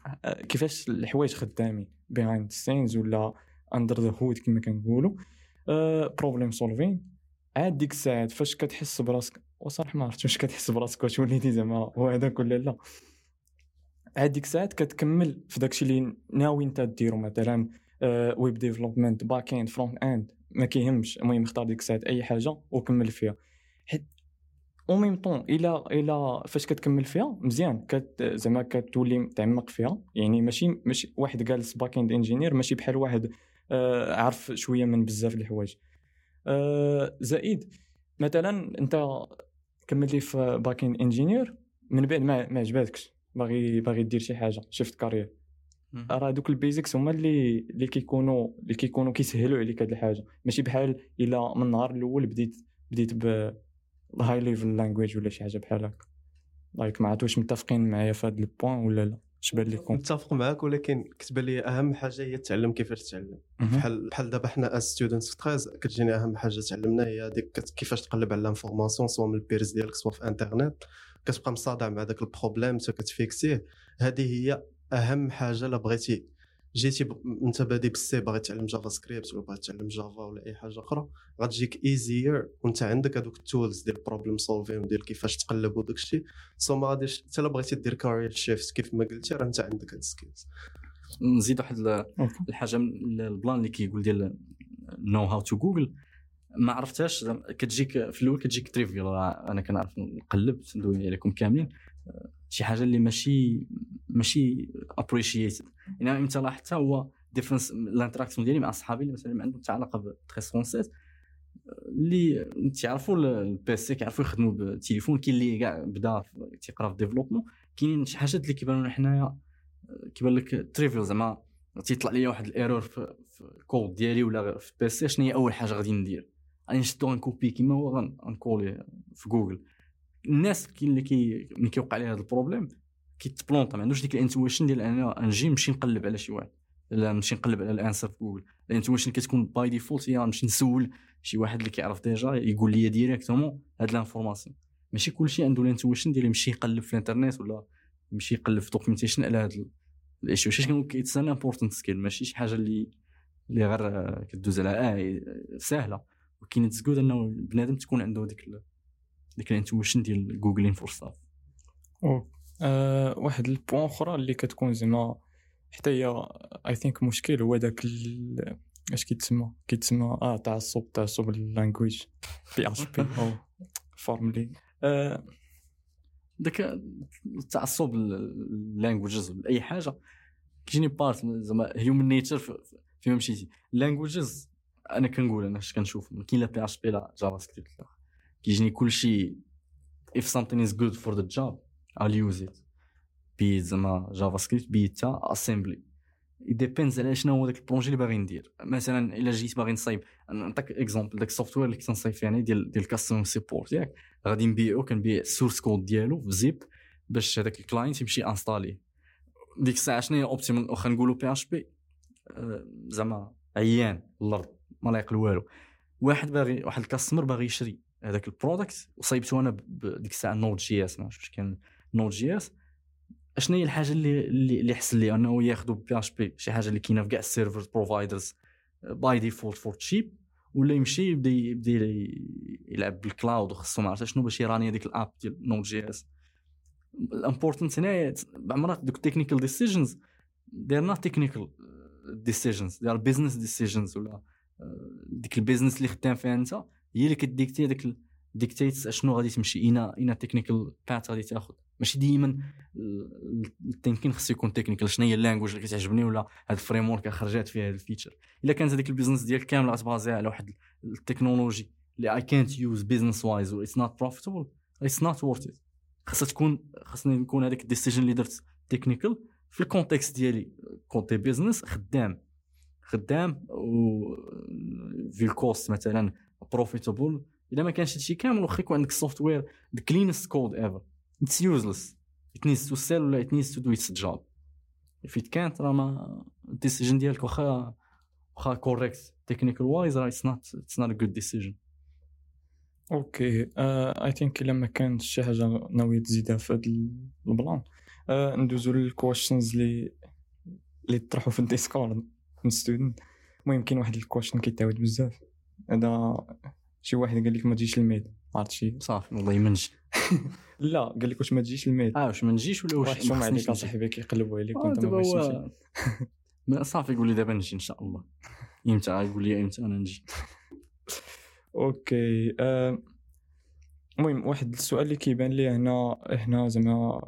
كيفاش الحوايج خدامين behind scenes ولا under the hood كما كنقولوا. problem solving عاد ديك الساعات فاش كتحس براسك وصراحة ما عرفتش واش كتحس براسك واش وليتي زعما هو هذاك ولا لا. عاد الساعات كتكمل في داكشي اللي ناوي انت ديرو مثلا web development back end front end ما كيهمش. المهم اختار ديك الساعات أي حاجة وكمل فيها. حيت au même temps إلا إلا فاش كتكمل فيها مزيان. كت زعما كتولي تعمق فيها. يعني ماشي ماشي واحد جالس back end engineer ماشي بحال واحد آه عارف شوية من بزاف الحوايج. آه زائد مثلا أنت كمل لي في back end engineer من بعد ما, ما عجباتكش. باغي باغي دير شي حاجة shift career راه دوك ال basics هما اللي اللي كيكونوا اللي كيكونوا كيسهلوا عليك هاد الحاجة. ماشي بحال إلا من النهار الأول بديت بديت ب high level language ولا شي حاجة بحال هكا. like ما عرفت واش متفقين معايا في هذا ال point ولا لا. اش بان لكم متفق معاك ولكن كتبان لي أهم حاجة هي تعلم. كيفاش تتعلم بحال بحال دابا حنا as students في 13 كتجيني أهم حاجة تعلمنا هي ديك كيفاش تقلب على l'information سواء من ال peers ديالك سواء في انترنت كتبقى مصادع مع داك ال problem حتى كت fix يه هذه هي أهم حاجة الا بغيتي جيتي ب... انت بادي بال C باغي تعلم JavaScript ولا باغي تعلم Java ولا أي حاجة أخرى غتجيك easier وانت عندك هذوك ال tools ديال problem solving ديال كيفاش تقلب وداك الشيء. so ما غاديش حتى الا بغيتي دير career shift كيف ما قلتي راه انت عندك هاد ال skills نزيد واحد الحاجة ال plan اللي كيقول ديال know how to Google ما عرفتهاش كتجيك في الأول كتجيك trivial أنا كنعرف نقلب ندوي عليكم كاملين. شي حاجة اللي ماشي ماشي appreciated يعني إمتى لاحظتها هو difference ال interaction ديالي مع صحابي اللي مثلا عندهم علاقة ب 1307 اللي تعرفوا ال PC كيعرفوا يخدموا بالتليفون كاين اللي كاع بدا تيقرا في développement كاينين شي حاجات اللي كيبانوا لنا حنايا كيبان لك trivial زعما تيطلع لي واحد ال error في, في الكود ديالي ولا في PC شنو هي أول حاجة غادي ندير؟ غادي نشدو غنكوبي كيما هو غنكولي في جوجل الناس كاين اللي كي ملي كيوقع عليه هذا ال problème كيتبلونطا ما عندوش ديك ال intuition ديال أنا نجي نمشي نقلب على شي واحد. لا نمشي نقلب على ال answer في جوجل ال intuition كتكون by default هي نمشي نسول شي واحد اللي كيعرف ديجا يقول لي directement هاد l'information ماشي كلشي عنده ال intuition ديال يمشي يقلب في الانترنت ولا يمشي يقلب في documentation على هاد الاشي واش كنقول it's an important skill ماشي شي حاجة اللي اللي غير كدوز على آه ساهلة. ولكن it's good إنه بنادم تكون عنده ديك ديك ال intuition ديال Googling for stuff أه واحد البوان أخرى اللي كتكون زعما حتى هي اي ثينك مشكل هو داك اش كيتسمى؟ كيتسمى آه تعصب تعصب اللانجويج. بي اتش بي أو فورملي أه داك التعصب اللانجويجز أي حاجة كيجيني بارت زعما هيومن نيتشر فيما مشيتي اللانجويجز أنا كنقول أنا اش كنشوف كاين لا بي اتش بي لا جافا سكريبت لا. كيجيني كلشي if something is good for the job I'll use it. be زعما JavaScript be it Assembly depends على شنو هو داك ال projet اللي باغي ندير. مثلا إلا جيت باغي نصايب نعطيك exemple داك ال software اللي كنت نصايب يعني ديال ديال ال customer support ياك. غادي نبيعو كنبيع ال source code ديالو في zip باش هذاك ال client يمشي انستالي ديك الساعة شنو هي optimal واخا نقولوا PHP زعما عيان الأرض ما لايق والو واحد باغي واحد ال customer باغي يشري. هذاك ال product وصايبته أنا بديك الساعة Node.js ما عرفتش كان Node.js أشنو هي الحاجة اللي اللي حسن لي؟ أنه ياخذوا PHP شي حاجة اللي كاينة في كاع ال server providers by default for cheap ولا يمشي يبدأ يبدأ يلعب بال cloud وخصو ما عرفت شنو باش يراني هذيك ال app ديال Node.js ال important هنا بعمرك دوك ال technical decisions they are not technical decisions they are business decisions ولا ديك ال business اللي خدام فيها أنت. هي اللي كديكتي داك dictate شنو غادي تمشي إينا إينا technical path غادي تاخذ ماشي ديما ال thinking خصو يكون technical شنو هي ال language اللي كتعجبني ولا هاد ال framework خرجات فيها هاد ال feature إلا كانت هذيك ال business ديالك كامل غتبازي على واحد ال technology اللي اي كانت يوز بيزنس وايز و it's not profitable it's not worth it خاصها تكون خاصني نكون هذيك ال decision اللي درت technical في ال context ديالي. كونتي business خدام خدام و في ال cost مثلا profitable إلا ما كانش هادشي كامل واخا يكون عندك software the cleanest code ever it's useless it needs to sell ولا it needs to do its job it can't راه ما ال decision ديالك واخا واخا correct technical-wise راه it's not it's not good decision okay I think إلا ما كانش شي حاجة ناوي تزيدها في هذا ال plan. Uh, ندوزو لل questions اللي اللي طرحوا في ال Discord من student المهم كاين واحد ال question كيتعاود بزاف. هذا شي واحد قال لك ما تجيش الميد عرفت شي؟ صافي والله يمنج (laughs) لا قال لك واش ما تجيش الميد آه واش ما نجيش ولا واش؟ ما عليك اصاحبي كيقلبوا عليك آه، وانت ما بغيتش (laughs) ما صافي يقول لي دابا نجي إن شاء الله. إمتى؟ يقول لي إمتى أنا نجي. (laughs) okay آه، المهم واحد السؤال اللي كيبان لي هنا هنا زعما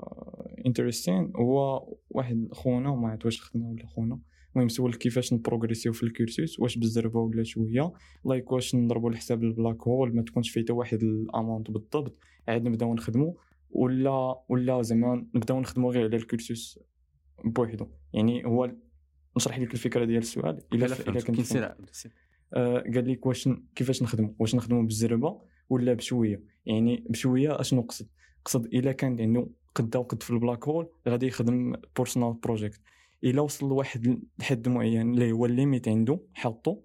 interesting هو واحد خونا ما عرفت واش خدنا ولا خونا. المهم سول كيفاش نبروغريسيو في ال cursus واش بالزربه ولا شوية. like واش نضربوا الحساب ال black hole ما تكونش فيه حتى واحد ال amount بالضبط عاد نبداو نخدموا ولا ولا زعما نبداو نخدموا غير على ال cursus بوحدو. يعني هو نشرح لك الفكرة ديال السؤال إلا إلا كنت. آه، قال لك واش كيفاش نخدموا واش نخدموا بالزربه ولا بشوية؟ يعني بشوية اش نقصد قصد إلا كان عنده قد وقد في ال black hole غادي يخدم personal project إلا وصل لواحد الحد معين اللي هو ال limite عنده حاطه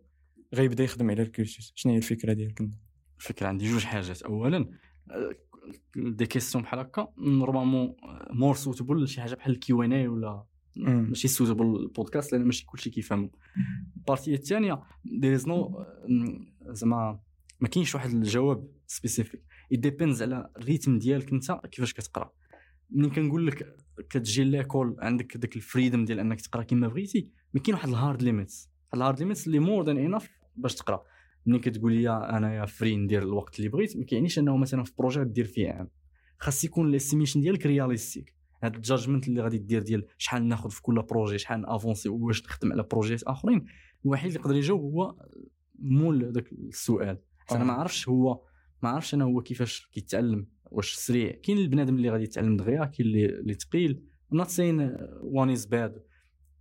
غيبدا يخدم على ال cursus شنو هي الفكرة ديالك أنت؟ الفكرة عندي جوج حاجات. اولا آه، des questions بحال هكا. normalement more suitable لشي حاجة بحال ال Q&A ولا. ماشي suitable ال podcast لأن ماشي كلشي كيفهموا ال partie الثانية there is no زعما ما كاينش واحد الجواب specific depends على ال rythme ديالك أنت كيفاش كتقرأ. ملي كنقول لك كتجي l'école عندك داك ال freedom ديال انك تقرا كما بغيتي ما كاين واحد ال hard limits ال hard limits اللي more than enough باش تقرا. ملي كتقول لي أنا يا free ندير الوقت اللي بغيت ما كيعنيش أنه مثلا في projet دير فيه عام خاص يكون ال estimation ديالك realistic هذا ال judgement اللي غادي دير ديال شحال ناخذ في كل projet شحال افونسي واش نخدم على بروجيات آخرين الوحيد اللي يقدر يجاوب هو مول داك السؤال. حيت أنا آه. ما عرفش هو ما عرفش أنا هو كيفاش كيتعلم. واش سريع كاين البنادم اللي غادي يتعلم دغيا كاين اللي اللي ثقيل not saying one is bad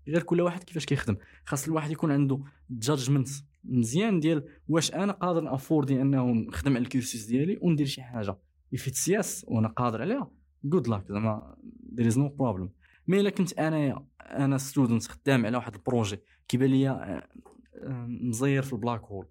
غير كل واحد كيفاش كيخدم. خاص الواحد يكون عنده jugement مزيان ديال واش أنا قادر ن afford ي أنه نخدم على ال cursus ديالي وندير شي حاجة. It's yes وأنا قادر عليها good luck زعما there is no problem. mais إلا كنت أنا أنا student خدام على واحد ال projet كيبان ليا آه، آه، مزير في ال black hole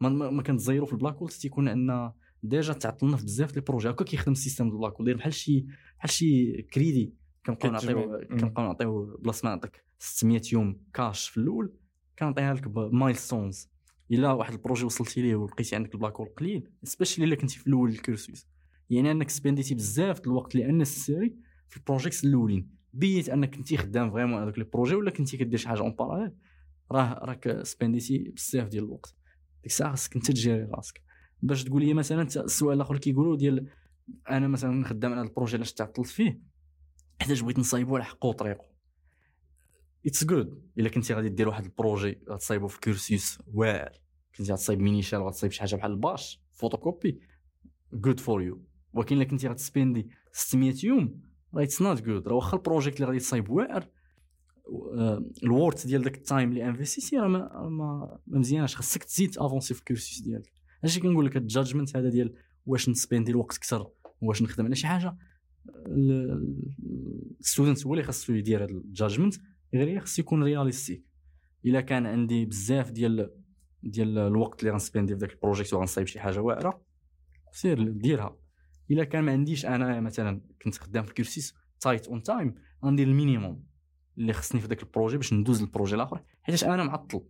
ما ما كنتزيرو في ال black hole تيكون عندنا déjà تعطلنا في بزاف des projets. هكا كيخدم ال system ديال hole داير بحال شي بحال شي كريدي. كنبقاو. نعطيو. كنبقاو نعطيو بلاصة ما نعطيك 600 يوم كاش في الأول. كنعطيها لك ب milestones إلا واحد ال projet وصلتي ليه ولقيتي عندك ال black hole قليل specially إلا كنتي في الأول ال cursus يعني أنك spend يتي بزاف د الوقت اللي insér ي في ال projects الأولين. بيت أنك كنتي خدام vraiment les projets ولا كنتي كدير شي حاجة en parallèle راه راك spend يتي بزاف ديال الوقت. ديك الساعة خاصك أنت تجيري راسك. باش تقول لي مثلا السؤال الآخر كيقولوا ديال أنا مثلا خدام على ال projet علاش تعطلت فيه حيتاش بغيت نصايبو على حقه وطريقه it's good إلا كنتي غادي دير واحد ال projet غتصايبو في cursus واعر. كنتي غتصايب minishell غتصايب شي حاجة بحال الباش photocopie good for you ولكن إلا كنتي غت spend ي 600 يوم راه it's not good راه واخا ال project اللي غادي تصايب واعر آه، ال worth ديال داك ال time اللي invest يتي راه ما, ما, خاصك تزيد avancer في ال cursus ديالك. هادشي كنقول لك ال jugement هذا ديال واش ن spend ي الوقت أكثر واش نخدم على شي حاجة ال student هو اللي خاصو يدير هذا ال jugement غير خاص يكون realistic. إلا كان عندي بزاف ديال ديال الوقت اللي غن spend ي في ذاك ال project وغنصايب شي حاجة واعرة سير ديرها. إلا كان ما عنديش أنا مثلا كنت خدام في ال cursus tight on time غندير ال minimum اللي خصني في ذاك ال projet باش ندوز لل projet الآخر حيت أنا معطل.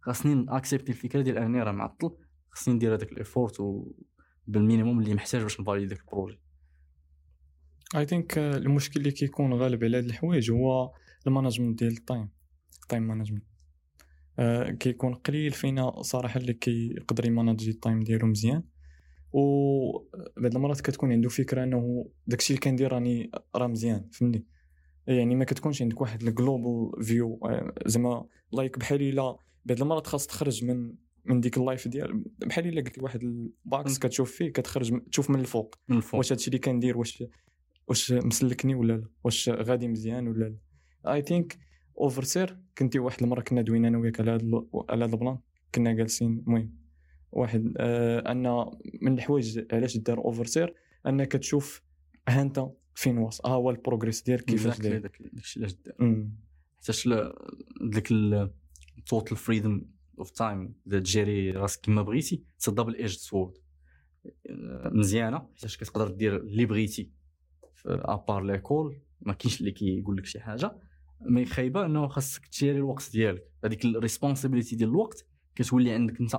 خاصني accept ي الفكرة ديال أني راه معطل. خصني ندير هذاك ال effort بال minimum اللي محتاج باش ن valid ي ذاك ال projet I think المشكل اللي كيكون غالب على هاد الحوايج هو ال management ديال ال time time management كيكون قليل فينا صراحة اللي كيقدر ي manage ي ال time ديالو مزيان. و بعض المرات كتكون عنده فكرة أنه داكشي اللي كندير راني راه مزيان فهمني يعني ما كتكونش عندك واحد ال global view زعما like بحال إلا بعض المرات خاص تخرج من من ديك ال life ديال بحال إلا قلت واحد ال box كتشوف فيه كتخرج تشوف من الفوق. من الفوق. واش هادشي اللي كندير واش واش مسلكني ولا لا؟ واش غادي مزيان ولا لا؟ I think overseer كنتي واحد المرة كنا دوينا أنا وياك على هذا على هذا ال plan. كنا جالسين المهم واحد آه أن من الحوايج علاش دار overseer انك تشوف ها أنت فين واصل ها هو ال progress ديالك كيفاش داير. داك الشيء علاش دار. حيتاش ديك ال total freedom of time تجيري راسك كما بغيتي it's double edge sword مزيانة حيتاش كتقدر دير اللي بغيتي à part l'école ما كاينش اللي كيقول لك شي حاجة. mais خايبة إنه خاصك تجيري الوقت ديالك. هذيك ال responsibility ديال الوقت كتولي عندك أنت.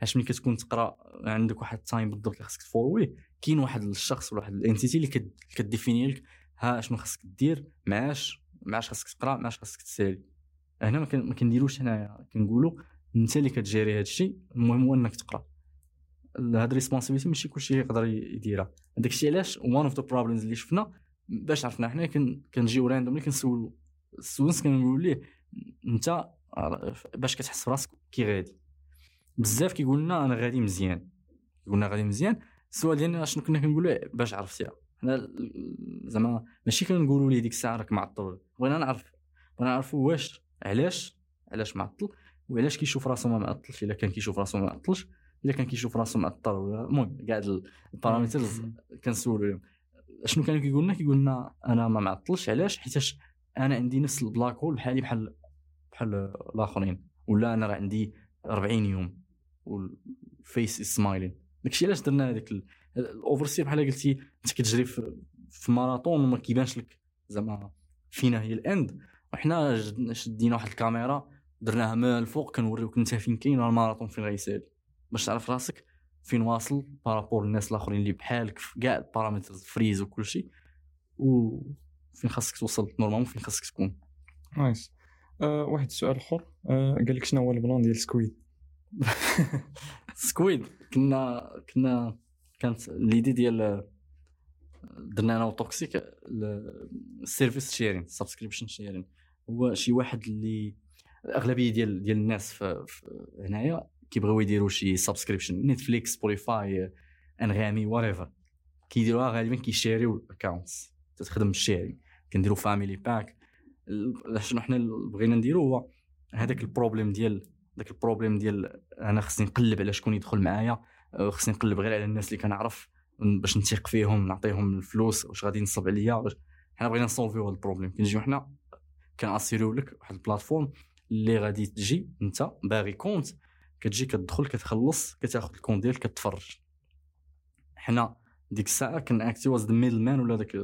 علاش ملي كتكون تقرأ عندك واحد ال time بالضبط اللي خاصك تفولويه كاين واحد الشخص ولا واحد ال entity اللي كد- ك défin ي لك ها شنو خاصك دير؟ مع اش. مع اش خاصك تقرأ مع اش خاصك تسالي هنا ما كنديروش هنايا. كنقولوا انت اللي كتجيري هذا الشيء المهم هو انك تقرأ. هاد responsibility ماشي كلشي يقدر يديرها. هذاك الشيء علاش one of the problems اللي شفنا باش عرفنا حنا كن- كنجيو randomly كنسولو ال students كنقولوا ليه انت باش كتحس براسك كي غادي. بزاف كيقول لنا أنا غادي مزيان. قلنا غادي مزيان. السؤال ديالنا شنو كنا كنقولوا باش عرفتيها. حنا زعما ماشي كنقولوا ليه ديك الساعة راك معطل. بغينا نعرف. بغينا نعرفوا واش علاش علاش معطل. وعلاش كيشوف راسو ما معطلش إلا كان كيشوف راسو ما معطلش إلا كان كيشوف راسو معطل ولا المهم كاع ال parameters كنسولوا لهم شنو كانوا كيقول لنا كيقول لنا أنا ما معطلش علاش؟ حيتاش أنا عندي نفس ال black hole بحالي بحال بحال الآخرين. ولا أنا راه عندي 40 يوم وال face smiling داكشي علاش درنا هذاك ال overseer؟ بحال قلتي أنت كتجري في, في ماراطون وما كيبانش لك زعما فينا هي ال end. وحنا شدينا واحد الكاميرا درناها من الفوق كنوريوك انت فين كاين والماراطون فين غيسالي باش تعرف راسك فين واصل par rapport الناس الآخرين اللي بحالك في كاع ال parameters وكل شيء وفين خاصك توصل normalement فين خاصك تكون. nice. آه واحد السؤال أخر. آه قال لك شنو هو ال plan ديال سكويد؟ (laughs) سكويد. كنا كنا كانت l'idée ديال درنا أنا وتوكسيك ال service sharing subscription sharing هو شي واحد اللي الاغلبيه ديال ديال الناس هنايا كيبغيو يديروا شي subscription نتفليكس سبوتيفاي انغامي what كيديروها غالبا كي share يو ال accounts تخدم ال sharing كنديروا family pack شنو حنا بغينا نديرو هو هذاك ال problème ديال داك ال problème ديال أنا خصني نقلب على شكون يدخل معايا. أه، خصني نقلب غير على الناس اللي كنعرف باش نثيق فيهم نعطيهم الفلوس واش غادي ينصب عليا حنا بغينا ن solve يو هذا ال problème كنجيو حنا كن assur يو لك واحد ال platform اللي غادي تجي انت باغي compte كتجي كتدخل كتخلص كتاخذ ال compte ديالك كتفرج. حنا ديك الساعة كناكتيو as the middle man ولا داك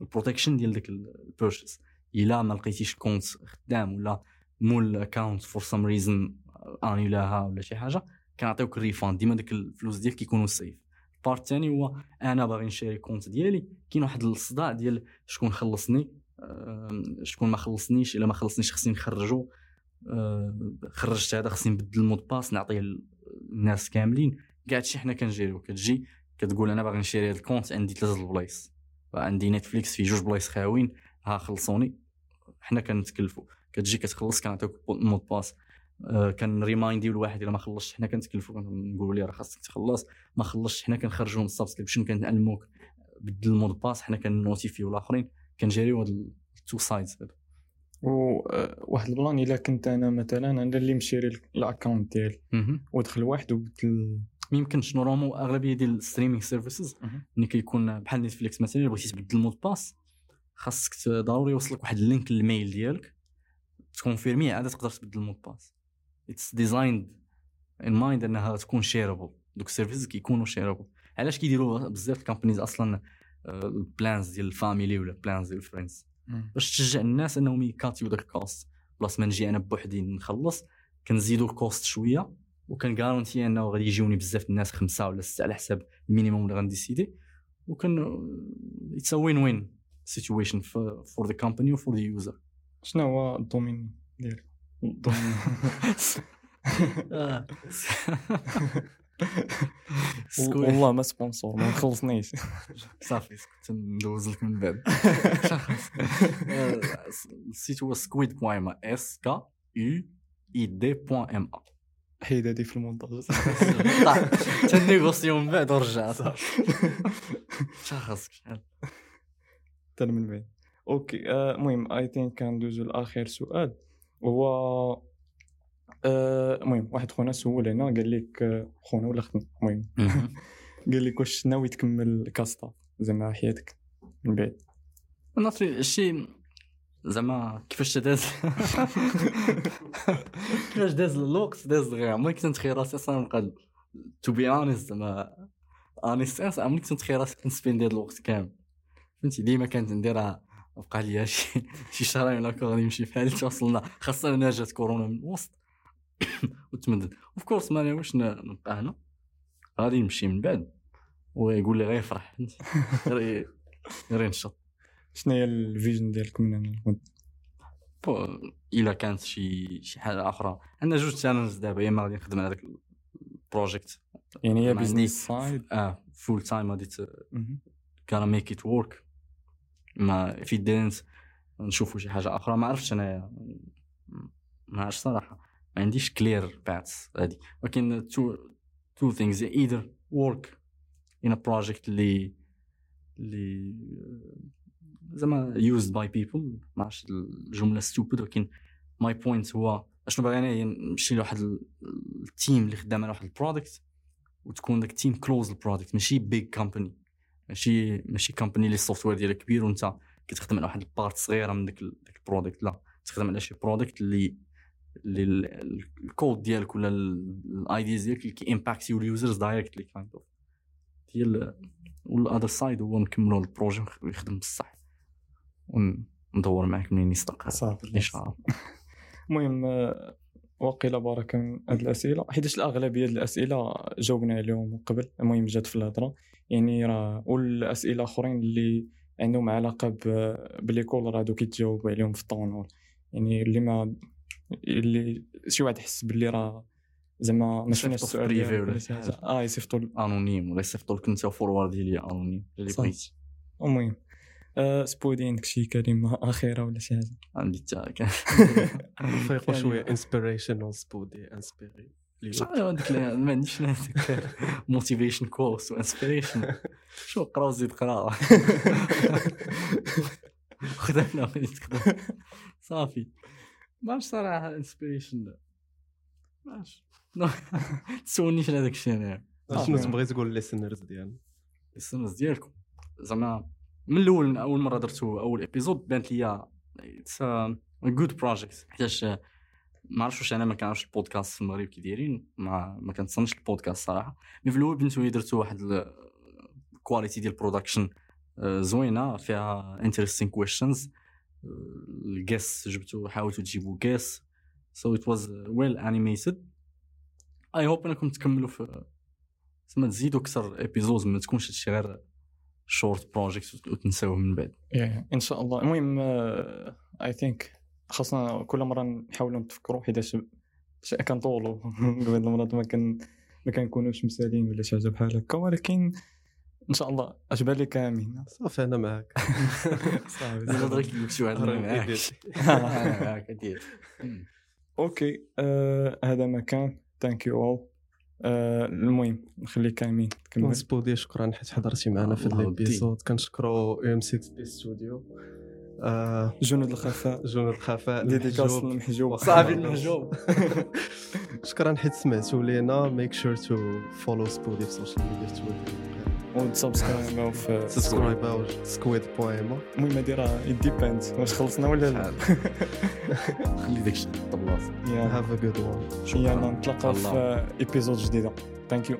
ال protection ديال داك ال purchase إلا ما لقيتيش compte خدام ولا مول account for some reason انيلاها ولا شي حاجة كنعطيوك ال refund ديما داك الفلوس ديالك كيكونوا safe ال part الثاني هو أنا باغي نشري compte ديالي كاين واحد الصداع ديال شكون خلصني شكون ما خلصنيش إلا ما خلصنيش خصني نخرجو. آه، خرجت هذا خصني نبدل ال mot de passe نعطيه للناس كاملين. كاع هادشي حنا كنجيريو كتجي كتقول أنا باغي نشري ال compte عندي ثلاثة البلايص عندي Netflix فيه جوج بلايص خاويين ها خلصوني. حنا كنتكلفوا كتجي كتخلص كنعطيوك mot de passe. آه، كنريماينديو الواحد إلا ما خلصش حنا كنتكلفوا نقولوا ليه راه خاصك تخلص. ما خلصش حنا كنخرجوا من ال subscription كنعلموك. بدل ال mot de passe حنا كنوتيفيو الآخرين. كنجيريو هاد ال two sides هادو. وواحد ال plan إلا كنت أنا مثلا أنا اللي مشيري ال account ديالي. ودخل واحد وبدل ما يمكنش normalement أغلبية ديال ال streaming services. ملي كيكون بحال Netflix مثلا إلا بغيتي تبدل ال mot de passe خاصك ضروري يوصلك واحد ال link لل mail ديالك تكونفيرمي عاد تقدر تبدل ال mot de passe it's designed in mind إنها تكون shareable دوك ال services كيكونوا shareable علاش كيديروا بزاف ال companies أصلا ال plans ديال ال family ولا plans ديال ال friends باش تشجع الناس انهم يكاتيو داك ال cost بلاص ما نجي أنا بوحدي نخلص كنزيدو ال cost شوية وكنغارونتي أنه غادي يجيوني بزاف الناس خمسة ولا ستة على حساب ال minimum اللي غنديسيدي وكان it's win-win situation for the company و for the user شنو هو ال domain ديالك؟ (laughs) ال domain (laughs) (laughs) (laughs) والله ما سبونسور ما خلصنيش (laughs) صافي كنت ندوز لك من بعد. (laughs) السيت هو سكويد بوان ام اس كا يو اي دي بوان ام ا حيد هادي في المونتاج. تنيغوسيو من بعد ورجع. صافي شحال خاصك شحال حتى من بعد. أوكي آه، المهم اي ثينك كندوزو لآخر سؤال. هو المهم واحد خونا سول هنا قال لك آه، خونا ولا اختنا المهم. (laughs) قال لك واش ناوي تكمل كاستا زعما حياتك من بعد؟ ناطري الشيء زعما كيفاش داز؟ (laughs) كيفاش داز الوقت داز غير. عمري كنت نتخيل راسي أصلا نبقى تو بي اونست زعما اونست عمري كنت نتخيل راسي كنسبين هذا الوقت كامل. فهمتي؟ ديما كانت نديرها بقى ليا شي (laughs) شي شهرين ولا غادي نمشي في حالي توصلنا. خاصة أنا جات كورونا من الوسط (coughs) وتمدد. of course ما ناويش ن- نبقى هنا. غادي نمشي من بعد. ويقول لي غير فرح (laughs) غير ينشط. شنو هي ال vision ديالك من هنا؟ للغد؟ إلا كانت شي شي حاجة أخرى. عندنا جوج challenge دابا. يا اما غادي نخدم على داك ال project يعني هي business side آه full time غادي كان ميك ات ورك ما في دينت نشوفوا شي حاجة أخرى. ما عرفتش أنا. ما عرفتش صراحة. ما عنديش كلير باتس هادي. ولكن تو تو ثينجز ايذر ورك ان ا بروجيكت اللي اللي زعما يوزد باي بيبل ما عرفتش الجملة ستوبد ولكن ماي بوينت هو أشنو باغي أنا؟ نمشي لواحد ال- التيم اللي خدام على واحد البرودكت وتكون داك ال team close ال product ماشي big company ماشي ماشي company اللي ال software ديالها كبير وانت كتخدم على واحد ال part صغيرة من ال- داك ال product لا تخدم على شي product اللي اللي ال- ال- الكود ديالك ولا ال ideas ديالك اللي كيمباكتيو ال users directly kind of هي وال other side هو نكملوا ال projet ويخدم بصح. وندور معاك منين يصدق. إن شاء الله. (laughs) المهم آه، وقيل بركه من هاد الأسئلة. حيتاش الأغلبية ديال الأسئلة جاوبنا عليهم قبل. المهم جات في الهضرة. يعني راه والأسئلة الاخرين اللي عندهم علاقة ب- باليكول راه هادو كيتجاوبوا عليهم في الطونول يعني اللي ما اللي شي واحد حس باللي راه زعما ما شفناش يصيفطوا في السؤال بريفي ولا شي حاجة. آه يصيفطوا انونيم ولا يصيفطوا لك انت فورورد لي انونيم اللي صح. بغيتي. المهم آه سبودي عندك شي كلمة أخيرة ولا شي حاجة؟ عندي حتى كان (laughs) نفيقوا شوية. inspirational Spoody inspire شحال هذيك ما عنديش motivation course و inspiration شو قرا وزيد قرا. (laughs) خدمنا صافي. ما صراحة inspiration ما تسولنيش على داك الشيء أنا. شنو تبغي تقول لل listeners ديالنا؟ ال listeners ديالكم. زعما من الأول من أول مرة درتو أول episode بانت ليا it's good project حيتاش ما عرفتش واش أنا ما كنعرفش البودكاست في المغرب كي دايرين. ما ما كنتصنش البودكاست صراحة. mais في الأول بنتو لي درتو واحد ال quality ديال ال production زوينة فيها interesting questions ال guests جبتو حاولتوا تجيبوا guests so it was well animated I hope انكم تكملوا في زعما تزيدوا أكثر episode ما تكونش هادشي غير short project وتنساوه من بعد. Yeah, إن شاء الله. المهم I think خاصنا كل مرة نحاولوا نتفكروا حيتاش كنطولوا (laughs) قبل المرات ما كان ما كنكونوش مسالين ولا شي حاجة بحال هكا. ولكن إن شاء الله. اجبر لك أمين. صافي أنا معاك. (laughs) صافي. زعما درك يمشيو عندنا راه معاك. (laughs) أنا معاك. okay. آه هذا ما كان thank you all المهم نخلي كامين تكمل. Spoody شكرا حيت حضرتي معنا في ال episode كنشكرو M6D Studio. آه، جنود الخفاء. جنود الخفاء dédicace المحجوب. صافي المحجوب (laughs) شكرا حيت سمعتوا لينا. make sure to follow Spoody في ال social media في تويتر وت subscribe او في subscribe squad بويما المهم هادي راه depend واش خلصنا ولا لا خلي داك الشيء طبلاص يا have a good one يلا نتلاقاو الله. في episode جديده thank you